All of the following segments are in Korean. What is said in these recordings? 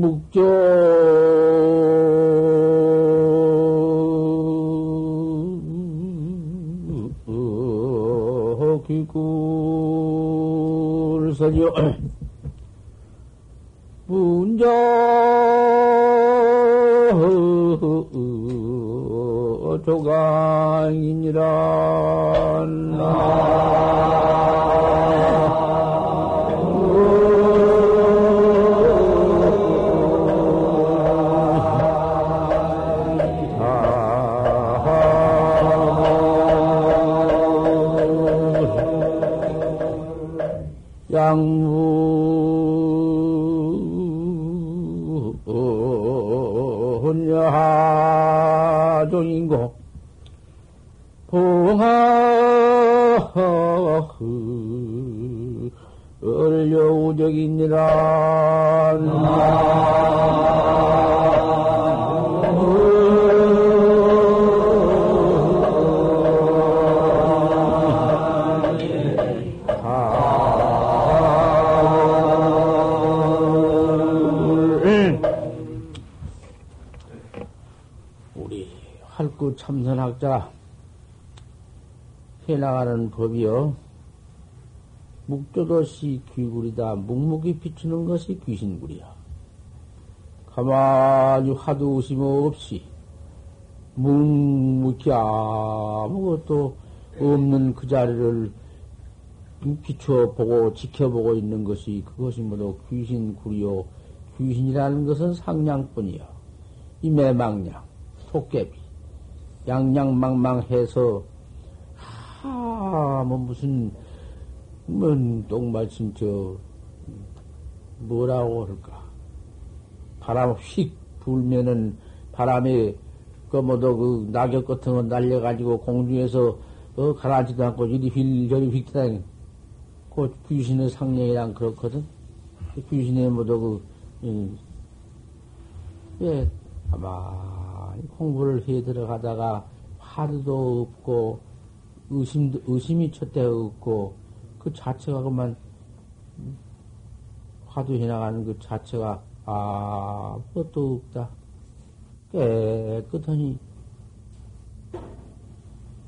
묵조. 귀굴 서려 법이요. 묵조도시 귀굴이다. 묵묵히 비추는 것이 귀신굴이야. 가만히 화두 의심 없이 묵묵히 아무것도 없는 그 자리를 비춰보고 지켜보고 있는 것이 그것이 모두 귀신굴이요. 귀신이라는 것은 상냥뿐이야. 이 매망냥, 토깨비, 양양망망해서 아, 뭐 무슨 뭔 똥 말씀 저 뭐라고 할까? 바람 휙 불면은 바람에 그 뭐도 그 낙엽 같은 거 날려가지고 공중에서 어 가라앉지도 않고 이리 휠 저리 휙다니 그 귀신의 상령이랑 그렇거든. 그 귀신의 뭐도 그 음, 예, 아마 공부를 해 들어가다가 화두도 없고 의심도 의심이 첫때 없고 그 자체가 그만 화두해 나가는 그 자체가 아무것도 없다. 깨끗하니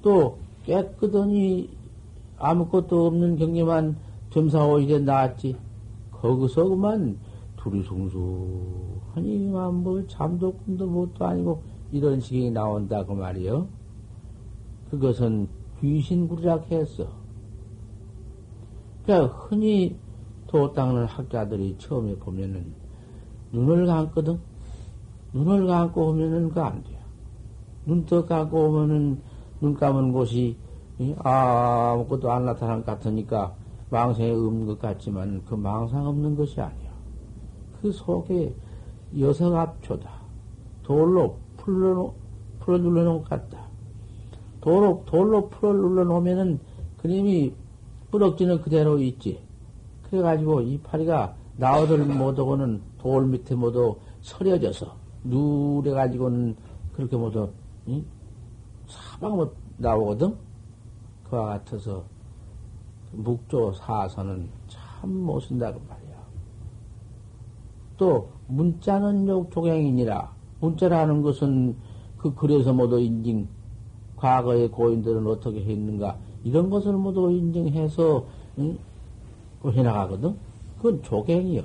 또 깨끗하니 아무것도 없는 경계만 점사오이제 나왔지. 거기서 그만 두리숭숭하니만 뭐 잠도 꿈도 못도 아니고 이런 식이 나온다 그 말이요. 그것은 귀신구리락 했어. 그러니까 흔히 도 닦는 학자들이 처음에 보면은 눈을 감거든. 눈을 감고 오면은 그안 돼요. 눈떠 감고 오면은 눈 감은 곳이 아무것도 안 나타난 것 같으니까 망상에 없는 것 같지만 그 망상 없는 것이 아니야. 그 속에 여성 앞초다. 돌로 풀어 눌러놓은 것 같다. 돌로, 돌로 풀어 눌러놓으면은 그림이 뿌럭지는 그대로 있지. 그래가지고 이 파리가 나오들 못하고는 돌 밑에 모두 서려져서 누래가지고는 그렇게 모두 응? 사방 못 나오거든. 그와 같아서 묵조 사서는 참 못 쓴다고 말이야. 또 문자는 조경이니라. 문자라는 것은 그 글에서 모두 인증, 과거의 고인들은 어떻게 했는가 이런 것을 모두 인증해서 응? 그 해나가거든. 그건 조경이요.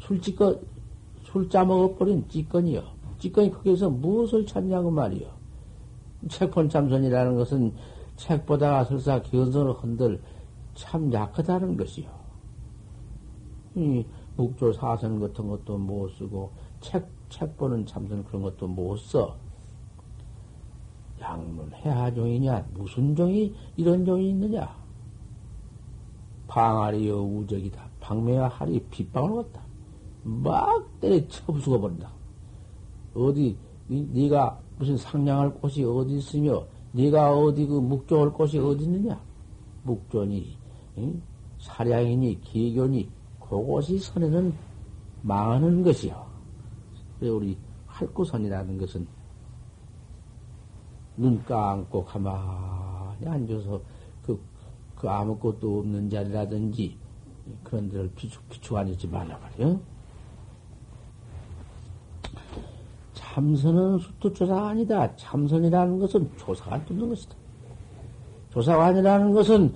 술찌꺼 술짜 먹어버린 찌꺼니요. 찌꺼니 거기서 무엇을 찾냐고 말이요. 책폰참선이라는 것은 책보다가 설사 견선을 흔들 참 약하다는 것이요. 이 묵조 사선 같은 것도 못 쓰고 책, 책 보는 참선 그런 것도 못 써. 양문 해하종이냐? 무슨 종이 이런 종이 있느냐? 방아리여 우적이다. 방매와 하리 빗방울 같다. 막 때려 쳐 부수고 버린다. 어디 네, 가 무슨 상냥할 곳이 어디 있으며 네가 어디 그 묵조할 곳이 어디 있느냐? 묵조니 응? 사량이니 기교니 그곳이 선에는 망하는 것이요. 우리 할구선이라는 것은 눈 감고 가만히 앉아서 그, 그 아무것도 없는 자리라든지 그런 데를 비축, 비축 앉지 말라 말이요. 참선은 수투조사가 아니다. 참선이라는 것은 조사가 뚫는 것이다. 조사관이라는 것은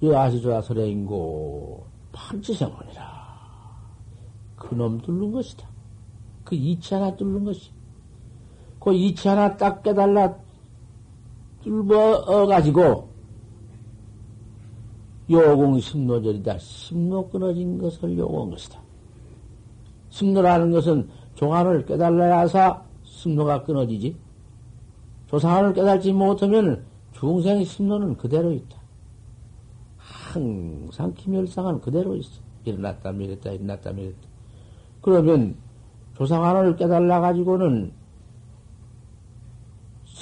여아시조사 설행인고 판치생원이라. 그놈 뚫는 것이다. 그 이치 하나 뚫는 것이. 그 이치 하나 딱 깨달라 뚫어가지고 요공 심노절이다. 심노 끊어진 것을 요공한 것이다. 심노라는 것은 종안을 깨달아야 하사 심노가 끊어지지. 조상을 깨달지 못하면 중생 심노는 그대로 있다. 항상 기멸상은 그대로 있어. 일어났다 밀었다 일어났다 밀었다. 그러면 조상안을 깨달아 가지고는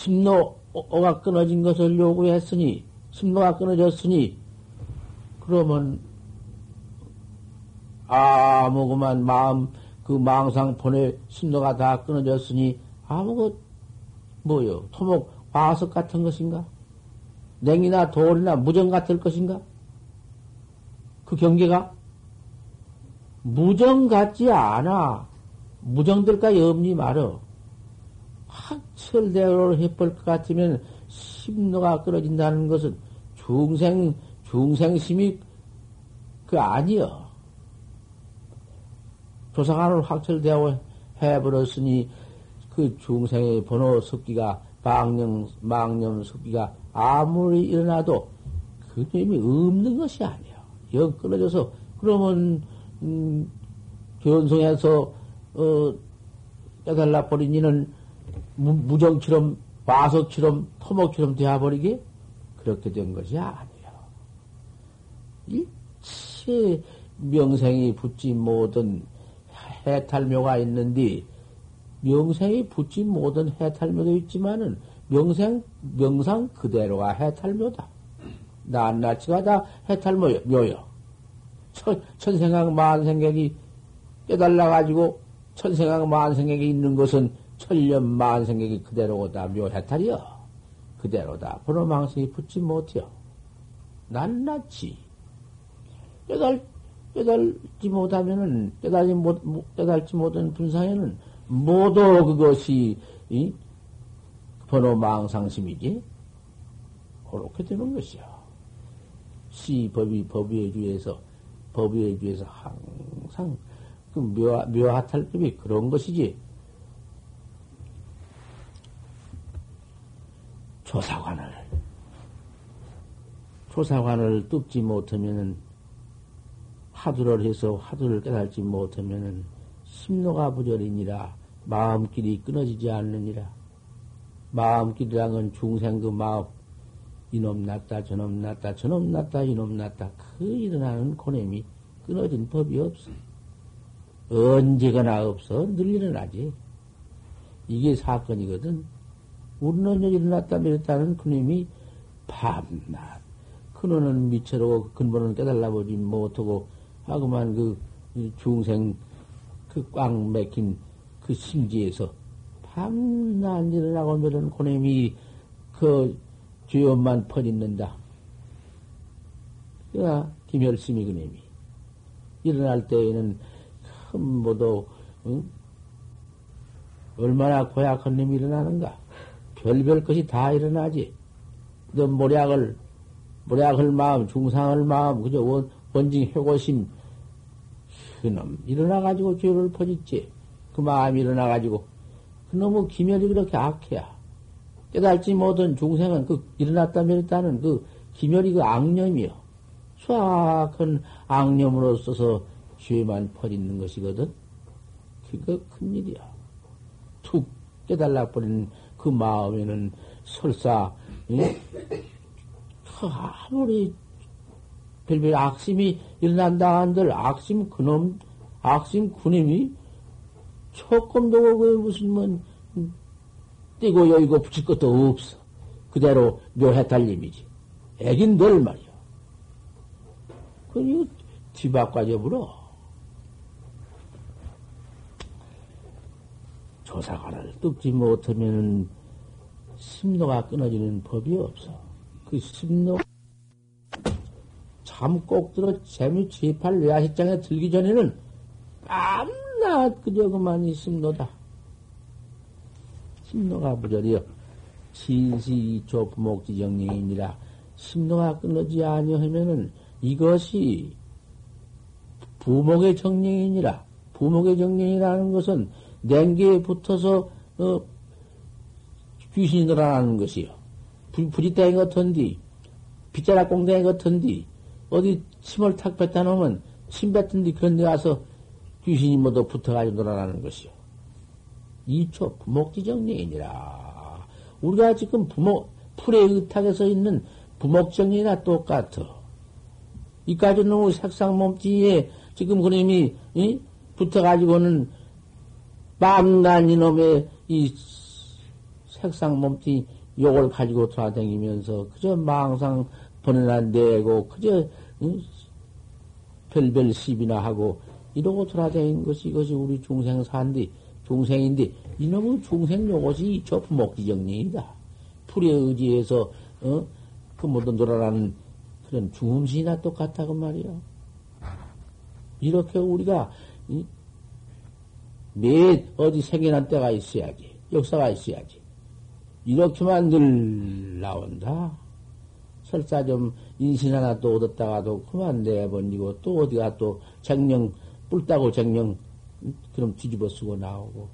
심노가 끊어진 것을 요구했으니 심노가 끊어졌으니 그러면 아무 그만 마음 그 망상폰의 심노가 다 끊어졌으니 아무것 뭐요 토목 화석 같은 것인가? 냉이나 돌이나 무정 같을 것인가? 그 경계가 무정 같지 않아. 무정들까 염리 말어. 확철대로를 해볼 것 같으면 심노가 끊어진다는 것은 중생 중생심이 그 아니여. 조상안을 확철되어 해버렸으니 그 중생의 번호 습기가 망념, 망념 습기가 아무리 일어나도 그 놈이 없는 것이 아니야. 영 끊어져서 그러면 음, 견성해서 어, 깨달라 버린 이는 무, 정처럼 와석처럼 토목처럼 되어버리게 그렇게 된 것이 아니야. 일체 명생이 붙지 못한 해탈묘가 있는데 명생이 붙지 못한 해탈묘도 있지만은 명생 명상 그대로가 해탈묘다. 낱낱이가 다 해탈묘요. 천, 천생각 만생각이 깨달라 가지고 천생각 만생각이 있는 것은 천년 만생각이 그대로다 묘해탈이여. 그대로다. 번호망생이 붙지 못해요. 낱낱이 깨달, 깨달지 못하면은, 깨달지 못, 깨달지 못한 분상에는 모두 그것이, 이, 번호망상심이지? 그렇게 되는 것이야. 시, 법이, 법위에 주에서, 법위에 주에서 항상 그 묘, 묘하탈법이 그런 것이지. 조사관을, 조사관을 뜯지 못하면은 화두를 해서 화두를 깨달지 못하면은 심노가 부절이니라 마음길이 끊어지지 않느니라. 마음길이란 건 중생 그 마음 이놈 났다 저놈 났다 저놈 났다 이놈 났다 그 일어나는 고냄이 끊어진 법이 없어. 언제거나 없어 늘 일어나지. 이게 사건이거든. 우리는 일어났다 밀었다는 그놈이 밤낮 그놈은 미처로 근본을 깨달아 보지 못하고 하고만 그 중생 그 꽉 맥힌 그 심지에서 밤낮 일어나고 면은 고놈이 그 죄업만 퍼짓는다. 그러나 김열심이 그놈이 일어날 때에는 큰 모두 응? 얼마나 고약한 놈이 일어나는가? 별별 것이 다 일어나지. 너 모략을 모략할 마음, 중상할 마음, 그저 원, 원징 회고심, 그놈 일어나가지고 죄를 퍼짓지. 그 마음이 일어나가지고. 그놈의 기멸이 그렇게 악해야. 깨달지 못한 중생은 그 일어났다 멸했다는 그 기멸이 그 악념이요. 수악한 악념으로 써서 죄만 퍼짓는 것이거든. 그거 큰일이야. 툭 깨달라 버리는 그 마음에는 설사, 예? 아무리 별별 악심이 일어난다 한들 악심 그놈, 악심 그놈이 조금도 그 무슨 뭐 띄고 여의고 붙일 것도 없어. 그대로 묘해탈림이지. 애긴들 말이야. 그니 뒤바꿔져 불어. 조사관을 뜯지 못하면 심노가 끊어지는 법이 없어. 그 심노 참꼭 들어 재미 제팔 외야식장에 들기 전에는 밤낮 그저 그만 있음노다. 심노가 부절이여 진시 이초 부목지정령이니라 심노가 끊어지 아니하면은 이것이 부목의 정령이니라 부목의 정령이라는 것은 냉기에 붙어서 어, 귀신이 늘어나는 것이요. 부지땡이 같은디, 빗자락 공댕이 같은디, 어디 침을 탁 뱉다 놓으면 침 뱉은디 그런 데 가서 귀신이 모두 붙어가지고 늘어나는 것이요. 이초 부목지정령이니라. 우리가 지금 부목, 풀의 의탁에서 있는 부목정령이나 똑같아. 이까지 놈의 색상 몸뚱이에 지금 그놈이, 이? 붙어가지고는 빵난 이놈의 이 색상 몸뚱이 욕을 가지고 돌아다니면서 그저 망상 보내나 내고 그저 응? 별별 시비나 하고 이러고 돌아다니는 것이 이것이 우리 중생 산디 중생인데 이놈의 중생 요것이 저 부목지정령이다. 풀에 의지해서 어? 그 모든 돌아가는 그런 중음신이나 똑같다고 말이야. 이렇게 우리가 이? 매 어디 생겨난 때가 있어야지. 역사가 있어야지. 이렇게만 늘 나온다. 설사 좀 인신 하나 또 얻었다가도 그만 내버리고 또 어디가 또 정령 뿔따고 정령 그럼 뒤집어 쓰고 나오고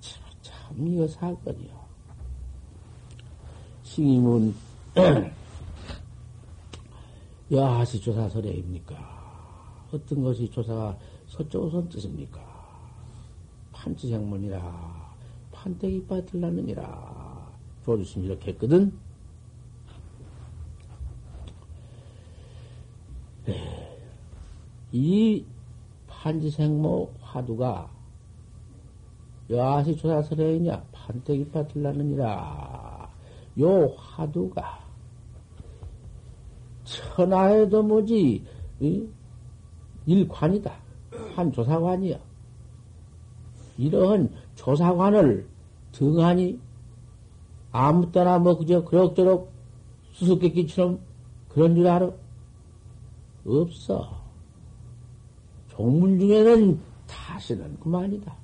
참, 참 이거 사건이야. 스님은 야하시 조사설에입니까? 어떤 것이 조사가 서쪽으로 뜻입니까? 판치생문이라 판때기 빠들라느니라. 조주심 이렇게 했거든. 네. 이 판지생모 화두가 여하시 조사설에이냐? 판때기 빠들라느니라. 요 화두가 천하에도 뭐지? 일관이다. 한 조사관이야 이러한 조사관을 등하니 아무 때나 뭐 그저 그럭저럭 수수께끼처럼 그런 줄 알아? 없어. 종문 중에는 다시는 그만이다.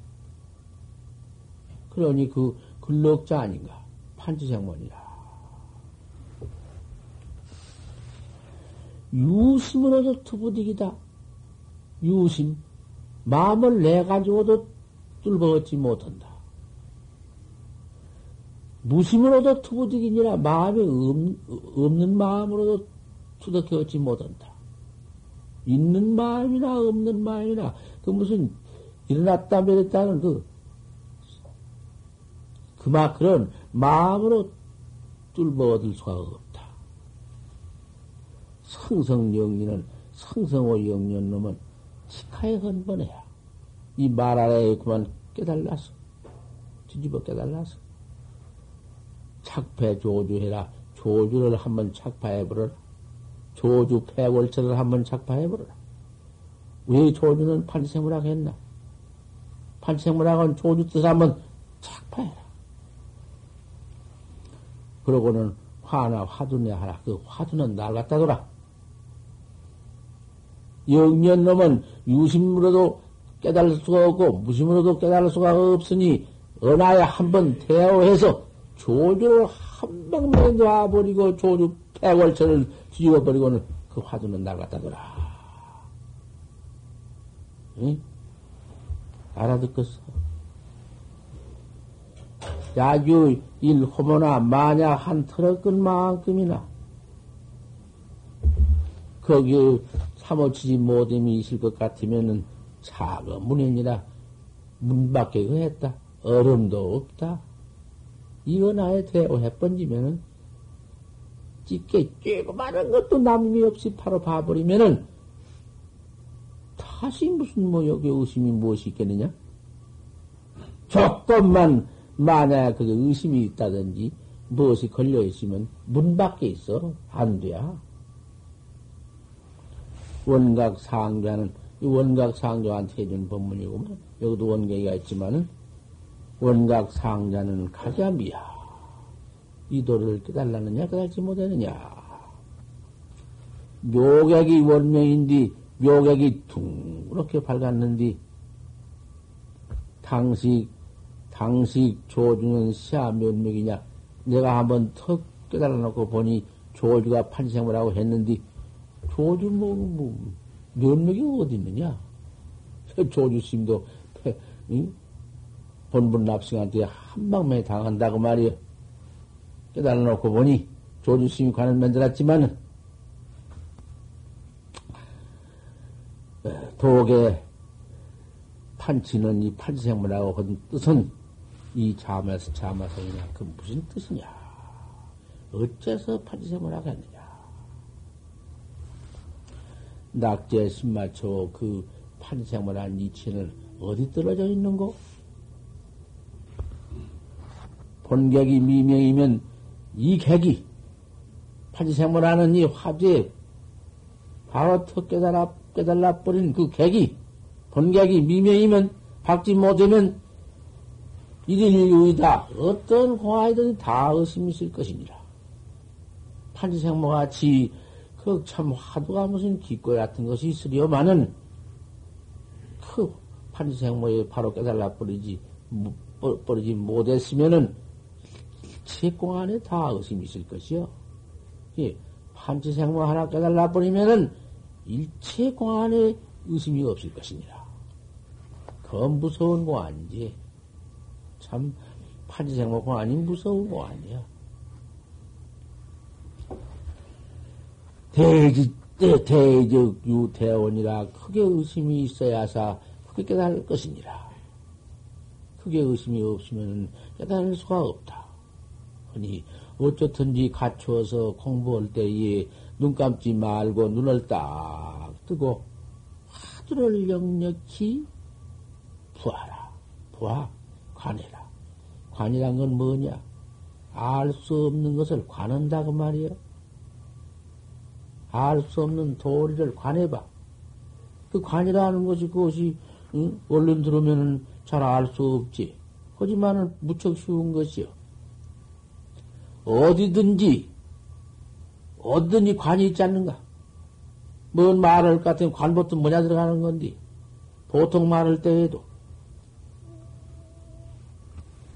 그러니 그 근력자 아닌가? 판지생문이라. 유심으로도 투부득이다. 유심. 마음을 내 가지고도 뚫어먹지 못한다. 무심으로도 투부득이니라 마음이 없는 마음으로도 투덕해 얻지 못한다. 있는 마음이나 없는 마음이나 그 무슨 일어났다 내렸다는 그 그마 그런 마음으로 뚫어 얻을 수가 없다. 성성영리는 성성호 영년놈은 치카에 헌번해야 이 말 아래에 그만 깨달았어. 뒤집어 깨달았어. 착패 조주해라. 조주를 한번 착파해버려라. 조주 패월처를 한번 착파해버려라. 왜 조주는 판생물학 했나? 판생물학은 조주 뜻을 한번 착파해라. 그러고는 화나 화두내 하라. 그 화두는 날 갖다 둬라. 영년놈은 유심으로도 깨달을 수가 없고 무심으로도 깨달을 수가 없으니 은하에 한번 대어해서 조주를 한 방에 놔버리고 조주 패월천을 뒤집어버리고는 그 화두는 나갔다더라. 응? 알아듣겠어. 야주 일 호모나 만약 한 털어끈 만큼이나 거기 사모치지 못함이 있을 것 같으면은 사거 문이니라 문밖에 그했다. 얼음도 없다. 이거 나에 대오해 번지면은 찢게 쬐고 많은 것도 남미 없이 바로 봐버리면은 다시 무슨 뭐 여기 의심이 무엇이 있겠느냐? 조금만 만약 그게 의심이 있다든지 무엇이 걸려 있으면 문 밖에 있어 안 돼야. 원각 상자는 이 원각 상자한테 해준 법문이고만 여기도 원각이가 있지만은 원각 상자는 가자미야. 이 도를 깨달라느냐 깨달지 못하느냐. 묘객이 원명인디 묘객이 둥그렇게 밝았는디 당시 방식 조주는 시야 몇 명이냐? 내가 한번 턱 깨달아 놓고 보니 조주가 판생을 하고 했는데 조주 뭐, 뭐, 몇 명이 어디 있느냐? 조주심도 응? 본분 납승한테 한 방에 당한다고 말이요. 깨달아 놓고 보니 조주심이 관을 만들었지만은 독에 판치는 이 판생물하고 한 뜻은 이 자마서 자마성이냐 그 무슨 뜻이냐 어째서 판생물하고 했느냐 낙제 신마초 그 판생물한 이치는 어디 떨어져 있는고 본격이 미명이면 이 객이 판생물하는 이 화두에 바로 턱 깨달아 깨달아 버린 그 객이 본객이 미명이면 박지 못하면 일일유이다. 어떤 공화이든 다 의심이 있을 것이니라. 판지생모같이 그 참 화두가 무슨 기꺼 같은 것이 있으려마는 그 판지생모에 바로 깨달아 버리지 버리지 못했으면은 채공 안에 다 의심이 있을 것이요. 예, 판지생모 하나 깨달아 버리면은 일체 공안에 의심이 없을 것이니라. 더 무서운 거 아니지. 참, 판지생모 공안이 무서운 거 아니야. 대지, 대, 대적 유 대원이라 크게 의심이 있어야사 크게 깨달을 것이니라. 크게 의심이 없으면 깨달을 수가 없다. 아니, 어쩌든지 갖추어서 공부할 때에 눈 감지 말고 눈을 딱 뜨고 화두를 역력히 부하라. 부하. 관해라. 관이란 건 뭐냐? 알 수 없는 것을 관한다고 말이야. 알 수 없는 도리를 관해봐. 그 관이라는 것이 그것이 응? 얼른 들으면은 잘 알 수 없지. 하지만은 무척 쉬운 것이요. 어디든지 어든지 관이 있지 않는가? 뭔 말을 할것 같으면 관부터 뭐냐 들어가는 건디. 보통 말할 때에도.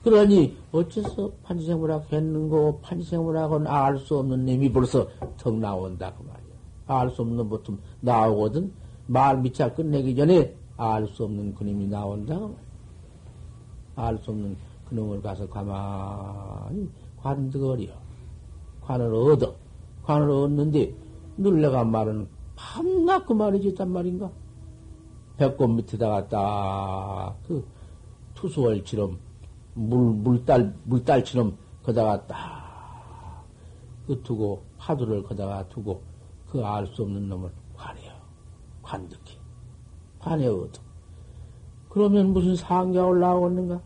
그러니, 어째서 판지생물학 했는고, 판지생물학은 알 수 없는 놈이 벌써 턱 나온다, 그 말이야. 알 수 없는 보통 나오거든. 말 미차 끝내기 전에 알 수 없는 그놈이 나온다. 알 수 없는 그놈을 가서 가만히 관득어려. 관을 얻어. 관을 얻는데, 늘 내가 말은 밤낮 그 말이지, 있단 말인가? 배꼽 밑에다가 딱, 그, 투수월처럼, 물, 물달, 물달처럼 거다가 딱, 그 두고, 파도를 거다가 두고, 그 알 수 없는 놈을 관해요. 관득해. 관해 얻어. 그러면 무슨 상기가 올라오겠는가?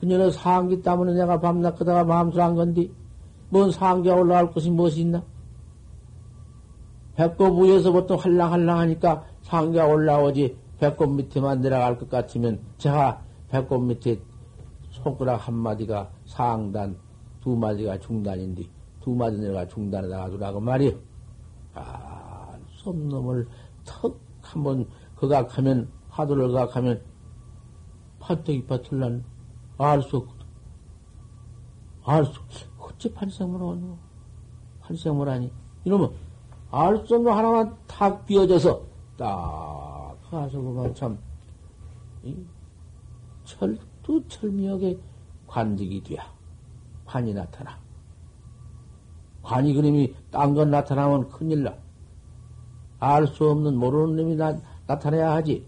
그녀는 상기 때문에 내가 밤낮 거다가 마음술 한 건디, 뭔 상기가 올라갈 것이 무엇이 있나? 배꼽 위에서 보통 할랑할랑 하니까 상기가 올라오지, 배꼽 밑에만 내려갈 것 같으면, 제가 배꼽 밑에 손가락 한 마디가 상단, 두 마디가 중단인데, 두 마디 내려가 중단에다가 두라고 말이요. 아, 솜놈을 턱 한번 거각하면, 화두를 거각하면, 파떡이 파틀란, 알수 없거든. 알 수, 어째 판생물 하노? 판생물 하니? 이러면, 알 수 없는 하나만 탁 비어져서, 딱, 가서 그만 참, 철두철미하게 관직이 돼야. 관이 나타나. 관이 그림이 딴 건 나타나면 큰일 나. 알 수 없는 모르는 놈이 나, 나타나야 하지.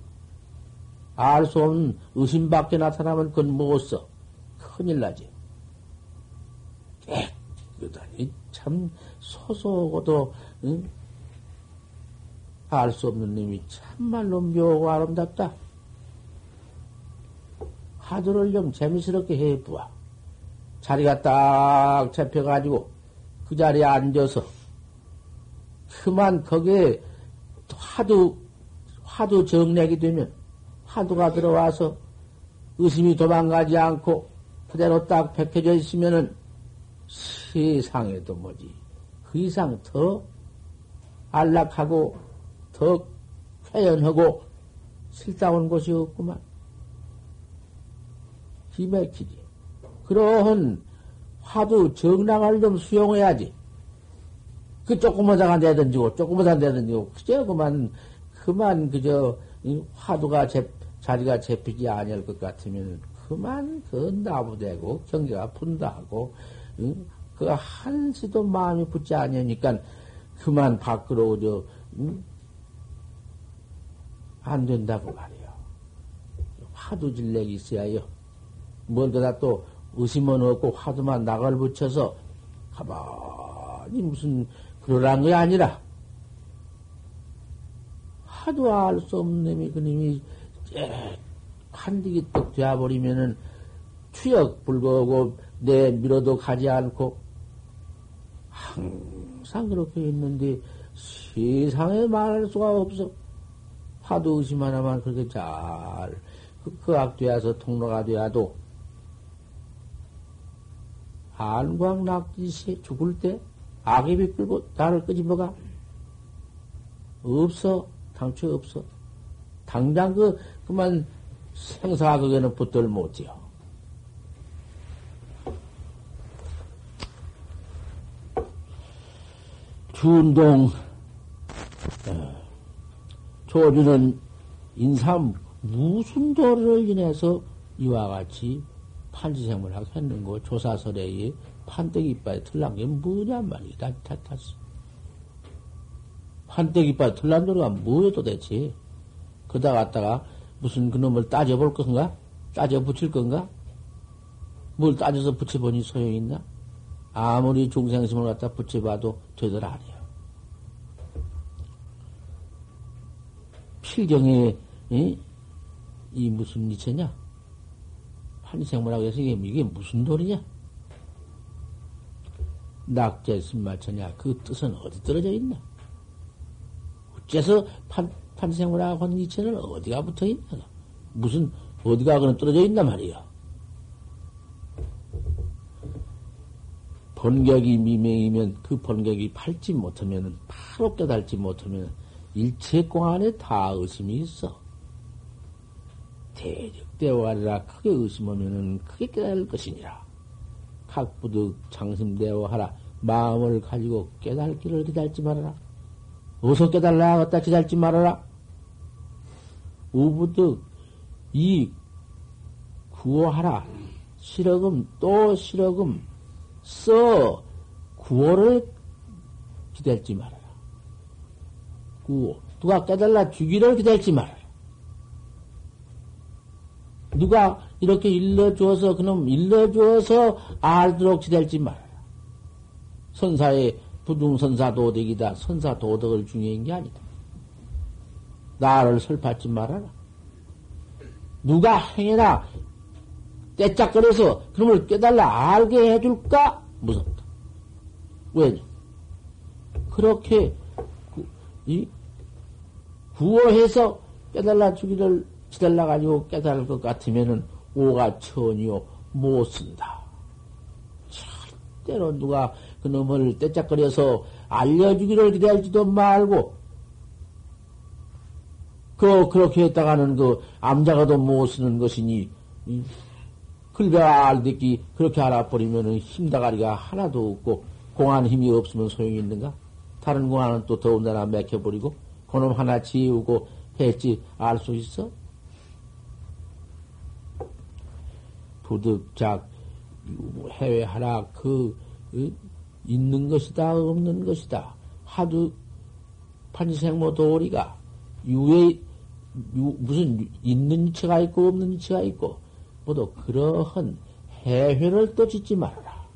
알 수 없는 의심밖에 나타나면 그건 못 써. 큰일 나지. 깨끗하니 참 소소하고도 응? 알 수 없는 놈이 참말로 묘하고 아름답다. 하도를 좀 재미스럽게 해보아. 자리가 딱 잡혀가지고 그 자리에 앉아서 그만 거기에 화두, 화두 정맥이 되면 화두가 들어와서 의심이 도망가지 않고 그대로 딱 백해져 있으면은 세상에도 뭐지. 그 이상 더 안락하고 더 쾌연하고 슬다운 곳이 없구만. 기맥히지. 그러한 화두 정랑을 좀 수용해야지. 그 조그마다가 내던지고, 조그마다 내던지고, 그저 그만, 그만, 그저, 화두가 제, 자리가 잡히지 아니할 것 같으면, 그만, 그 나부대고, 경계가 푼다고, 응? 그 한시도 마음이 붙지 않으니까, 그만 밖으로, 저, 응? 안 된다고 말이요. 화두 진력이 있어야요. 뭘 그다 또 의심은 없고 화두만 나갈 붙여서 가만히 무슨 그러란 게 아니라 하도 알 수 없는 놈이 그놈이 한디기 떡 되어버리면은 추역 불거하고 내 밀어도 가지 않고 항상 그렇게 있는데 세상에 말할 수가 없어. 하도 의심 하나만 그렇게 잘 그악되어서 통로가 되어도 한광 낙지시 죽을 때 악입이 끌고 나를 끄집어가? 없어. 당초 없어. 당장 그, 그만 생사 그게는 붙들 못해요. 준동, 어, 조주는 인삼 무슨 도를 인해서 이와 같이 판지생물하게 했는고 조사설에 판때기 이빨에 틀난 게 뭐냔 말이다. 탓탔어. 판때기 이빨에 틀난 도리가 뭐여 도대체? 그다 갔다가 무슨 그놈을 따져볼 건가? 따져 붙일 건가? 뭘 따져서 붙여보니 소용이 있나? 아무리 중생심을 갖다 붙여봐도 되더라 아니야. 필경에 이, 이 무슨 이체냐? 판생물하고 해서 이게, 이게 무슨 돌이냐? 낙제 신마처냐? 그 뜻은 어디 떨어져 있나? 어째서 판, 판생물하고 한 이체는 어디가 붙어 있나? 무슨, 어디가 그는 떨어져 있나 말이야. 번격이 미명이면 그 번격이 팔지 못하면, 바로 깨달지 못하면, 일체 공 안에 다 의심이 있어. 대적 대화하라 크게 의심하면은 크게 깨달을 것이니라. 각부득 장심대화하라 마음을 가지고 깨달을 길을 기다리지 말아라. 어서 깨달라 갖다 기다리지 말아라. 우부득 이 구호하라. 실어금 또 실어금 써 구호를 기다리지 말아라. 구호 누가 깨달라 주기를 기다리지 말아라. 누가 이렇게 일러주어서 그놈 일러주어서 알도록 지될지 말아라. 선사의 부둥선사 도덕이다. 선사 도덕을 중요한 게 아니다. 나를 설파지 말아라. 누가 행해나 떼짝거려서 그놈을 깨달라 알게 해줄까? 무섭다. 왜냐? 그렇게 구, 이, 구호해서 깨달라 주기를 기달라가지고 깨달을 것 같으면은 오가 천이요 못 쓴다. 절대로 누가 그놈을 떼짝거려서 알려주기를 기다리지도 말고 그 그렇게 했다가는 그 암자가도 못 쓰는 것이니 글배가 알듣기 그렇게 알아버리면은 힘다가리가 하나도 없고 공안 힘이 없으면 소용이 있는가? 다른 공안은 또 더군다나 맥혀버리고 그놈 하나 지우고 했지 알 수 있어? 부득작 해외 하락 그 있는 것이다 없는 것이다. 하도 판생모 도리가 유에 유, 무슨 있는 이치가 있고 없는 이치가 있고 모두 그러한 해회를 또 짓지 말아라.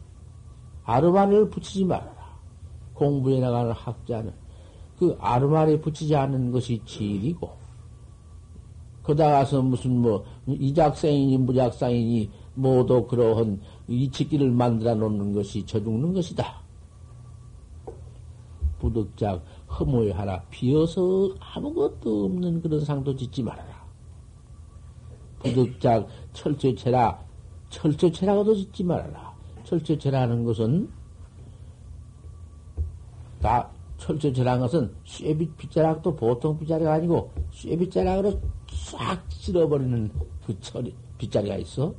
아르마리를 붙이지 말아라. 공부해 나가는 학자는 그 아르마리 붙이지 않는 것이 진이고 거다 가서 무슨 뭐 이작생이니 무작생이니 모두 그러한 이치기를 만들어 놓는 것이 저 죽는 것이다. 부득작 허무해하라. 비어서 아무것도 없는 그런 상도 짓지 말아라. 부득작 철저체라. 철저체라고도 짓지 말아라. 철저체라는 것은 다 철저체라는 것은 쇠빗 빗자락도 보통 빗자락이 아니고 쇠빗자락으로 싹 쓸어버리는 그 철, 빗자리가 있어.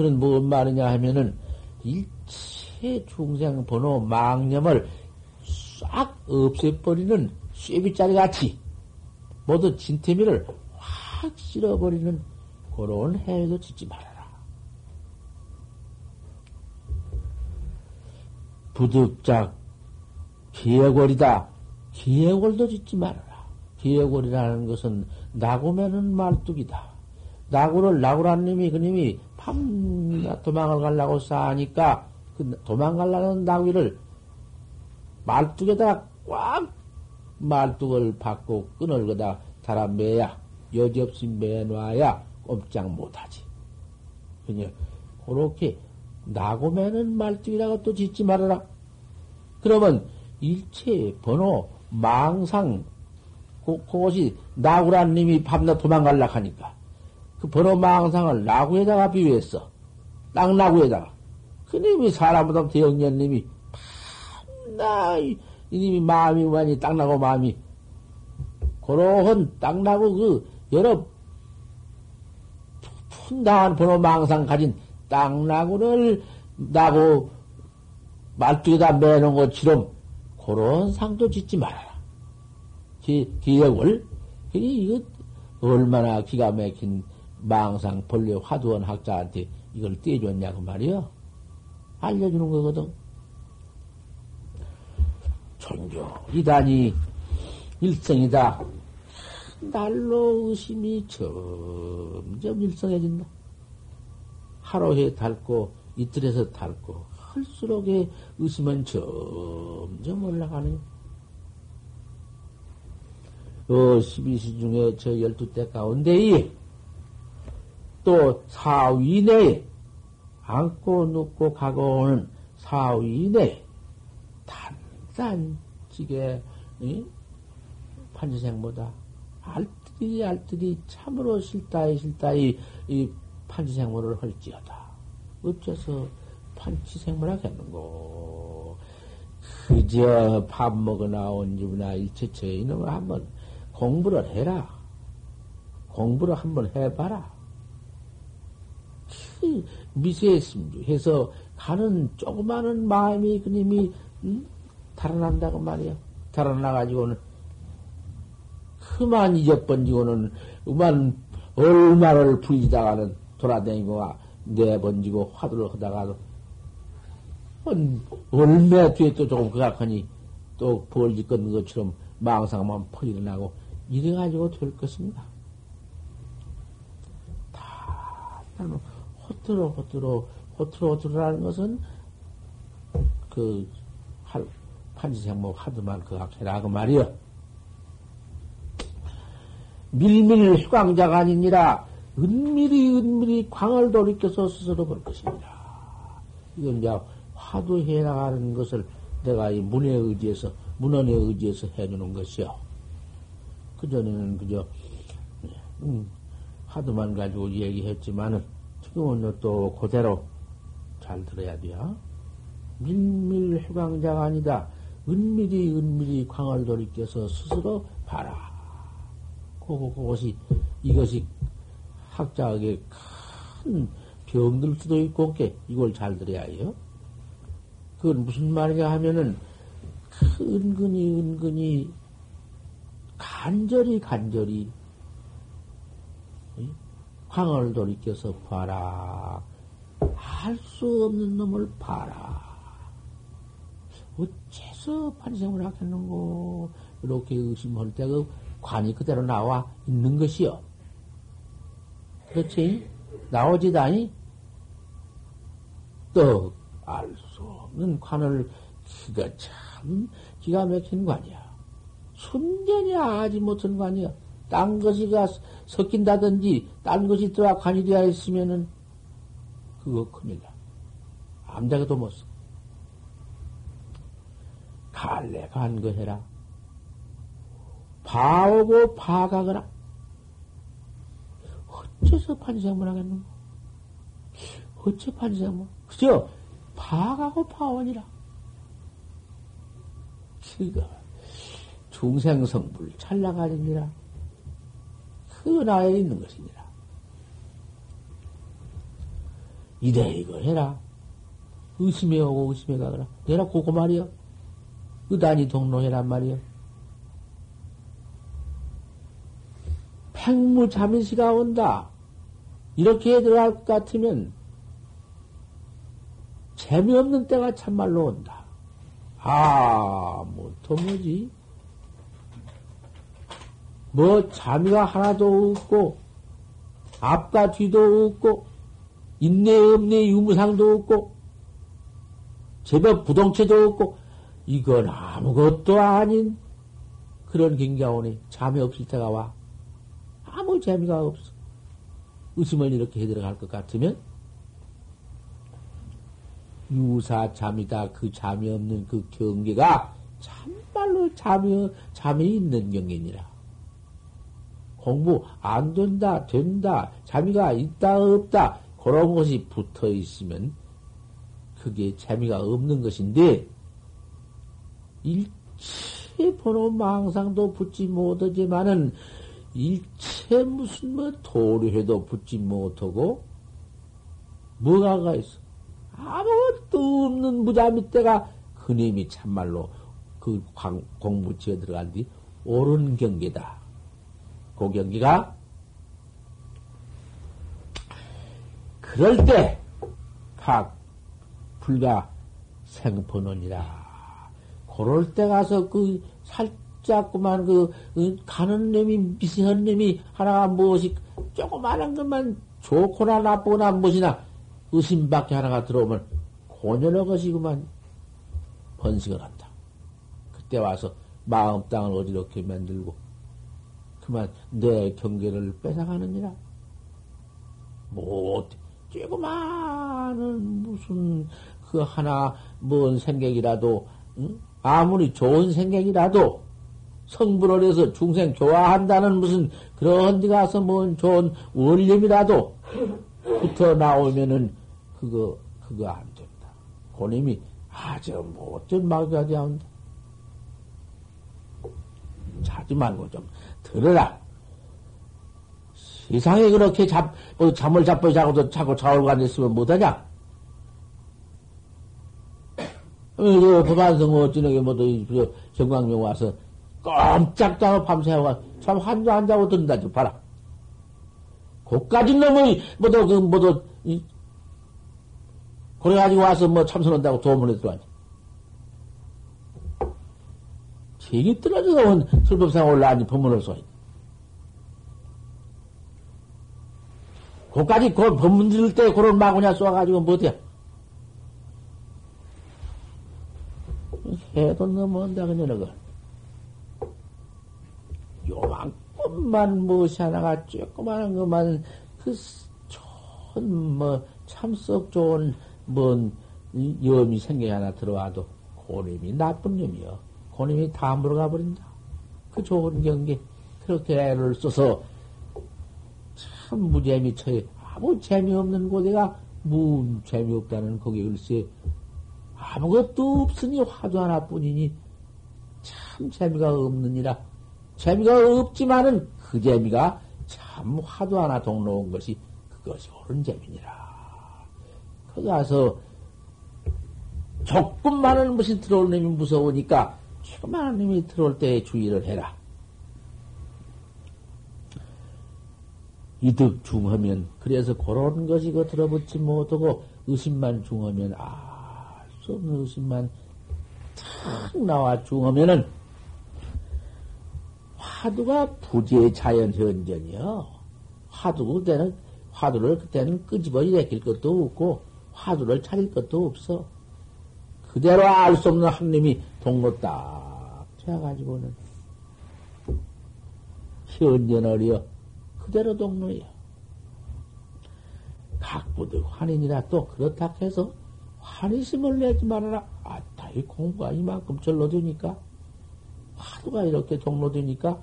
그는 뭔 말이냐 하면은 일체 중생 번호 망념을 싹 없애버리는 쇠비짜리 같이 모두 진태미를 확 쓸어버리는 그런 해도 짓지 말아라. 부득작 기어골이다. 기어골도 짓지 말아라. 기어골이라는 것은 나고면은 말뚝이다. 나구를 나구란 님이 그님이 밤 도망을 가려고 싸니까 그 도망가려는 나귀를 말뚝에다 꽉 말뚝을 받고 끈을 거다 달아 매야 여지없이 매놔야 꼼짝 못하지. 그냥 그렇게 나고매는 말뚝이라고 또 짓지 말아라. 그러면 일체 번호 망상 그, 그것이 나구란 님이 밤낮 도망갈라 하니까 그 번호 망상을 나구에다가 비유했어. 땅 나구에다가. 그 님이 사람보다 대영년 님이 밤낮 이님이 마음이 많이 땅 나고 마음이 그러한 땅 나고 그 여러 푼다한 번호 망상 가진 땅 나구를 나고 말뚝에다 매는 것처럼 그런 상도 짓지 말아라. 기, 기억을. 이거 얼마나 기가 막힌 망상 본래 화두원 학자한테 이걸 떼줬냐고 말이요. 알려주는 거거든. 종교 이단이 일성이다. 날로 의심이 점점 일성해진다. 하루에 닳고 이틀에서 닳고 할수록에 의심은 점점 올라가는 어, 12시 중에 저 12대 가운데에 또 사위 내에 앉고 눕고 가고 오는 사위 내에 단단지게 판지생보다 알뜰히 알뜰히 참으로 싫다이 싫다이 이 판지생모를 할지어다. 어째서 판치생모라 했는고. 그저 밥 먹어 나온 집이나 일체처 이놈을 한번 공부를 해라. 공부를 한번 해봐라. 미세해서 가는 조그마한 마음이 그님이 음? 달아난다고 말이야. 달아나가지고는 그만 잊어번지고는 그만 얼마를 부리다가는 돌아다니고 내번지고 화두를 하다가도 얼마 뒤에 또 조금 그각하니 또 벌지 끊는 것처럼 망상만 퍼 일어나고 이래가지고 될 것입니다. 다 호트로 호트로 호트로 호트로라는 것은 그 판지생목 하드만 그각해라 그 말이여. 밀밀 휴광자가 아니니라 은밀히 은밀히 광을 돌이켜서 스스로 볼 것입니다. 이건 이제 화두해 나가는 것을 내가 이 문에 의지해서 문헌에 의지해서 해주는 것이요. 그 전에는 그저 음, 하도만 가지고 얘기했지만은 지금은 또 그대로 잘 들어야 돼요. 밀밀 휴광자가 아니다. 은밀히 은밀히 광을 돌이켜서 스스로 봐라. 그거, 그것이, 이것이 학자에게 큰 병들 수도 있고, 이걸 잘 들어야 해요. 그건 무슨 말이냐 하면은, 은근히, 은근히, 간절히, 간절히, 광을 돌이켜서 봐라. 할수 없는 놈을 봐라. 어째서 판생을 하겠는고, 이렇게 의심할 때가 관이 그대로 나와 있는 것이요. 그렇지? 나오지다니? 또, 알수 없는 관을, 기가 참, 기가 막힌 관이야. 순전히 아지 못한 관이야. 딴 것이가 섞인다든지, 딴 것이 들어와 관이 되어 있으면은, 그거 나. 암자가도 못 써. 갈래 간 거 해라. 봐오고 봐가거라. 어째서 판생문 하겠는가? 어째 판생문? 그죠? 봐가고 봐오니라. 그가 중생성불 찰나가니라. 그 나에 있는 것이니라. 이래 이거 해라. 의심해 오고 의심해 가거라. 내가 그거 말이여. 의단이 동로해란 말이여. 팽무 자민시가 온다. 이렇게 들어갈 것 같으면 재미없는 때가 참말로 온다. 아, 뭐, 더 뭐지? 뭐, 잠이가 하나도 없고, 앞과 뒤도 없고, 인내, 없네, 유무상도 없고, 제법 부동체도 없고, 이건 아무것도 아닌 그런 경기가 오니 잠이 없을 때가 와. 아무 재미가 없어. 의심을 이렇게 해 들어갈 것 같으면, 유사 잠이다. 그 잠이 없는 그 경계가 참말로 잠이, 잠이 있는 경계니라. 공부 안 된다, 된다, 잠이가 있다, 없다, 그런 것이 붙어 있으면 그게 재미가 없는 것인데, 일체 번호 망상도 붙지 못하지만은, 일체 무슨 뭐 도리해도 붙지 못하고, 뭐가가 있어? 아무것도 없는 무자미 때가 그님이 참말로 그 공부 지어 들어간 뒤 옳은 경계다. 그 경계가 그럴 때 각 불가 생포론이라 그럴 때 가서 그 살짝그만 그, 그 가는 놈이 미세한 놈이 하나가 무엇이 조그마한 것만 좋거나 나쁘거나 무엇이나 의심밖에 하나가 들어오면 고녀의 것이 그만 번식을 한다. 그때 와서 마음 땅을 어디렇게 만들고 그만 내 경계를 뺏어가느니라. 뭐 조그마한 무슨 그 하나 뭔 생각이라도 응? 아무리 좋은 생각이라도 성불을 해서 중생 교화한다는 무슨 그런 데 가서 뭔 좋은 원림이라도 붙어 나오면은 그거, 그거 안 된다. 고님이 아주 못된 말까지 한다. 자지 말고 좀 들으라. 세상에 그렇게 잡, 뭐 잠을 잡고 자고도 자고 자고 앉았으면 못하냐? 그 법안성 어찌나게 뭐또 정광명 와서 깜짝도 하고 밤새고 참 한자 한자고 든다 좀 봐라. 고까지 놈의 뭐도 그 뭐도 그래가지고 와서 뭐 참선한다고 도움을 해들어 책이 떨어져서 설법상 올라앉니 법문을 쏘. 그까지 그 법문 들을 때 그런 마구냐 쏘아가지고 못해. 해도 넘어온다, 그녀는 그. 요만큼만 무엇이 하나가 조그마한 것만 그, 촌, 뭐, 참석 좋은 뭔 염이 생겨 하나 들어와도 고님이 나쁜 놈이요. 고님이 다 물어가 버린다. 그 좋은 경계 그렇게 애를 써서 참 무재미 처해 아무 재미없는 곳에가 무 재미없다는 거기 글쎄 아무것도 없으니 화두 하나뿐이니 참 재미가 없느니라 재미가 없지만은 그 재미가 참 화두 하나 동로온 것이 그것이 옳은 재미니라. 거기 가서 조금만은 무슨 들어올 놈이 무서우니까 조금만한 놈이 들어올 때 주의를 해라. 이득 중하면 그래서 그런 것이 그 들어붙지 못하고 의심만 중하면 알수 없는 의심만 탁 나와 중하면은 화두가 부지의 자연 현전이요. 화두 그때는 화두를 그때는 끄집어 내킬 것도 없고 화두를 찾을 것도 없어. 그대로 알 수 없는 한님이 동로 딱 되어가지고는 현전어리여 그대로 동로야. 각부득 환인이라 또 그렇다 해서 환희심을 내지 말아라. 아따, 이 공부가 이만큼 절로 되니까, 화두가 이렇게 동로 되니까,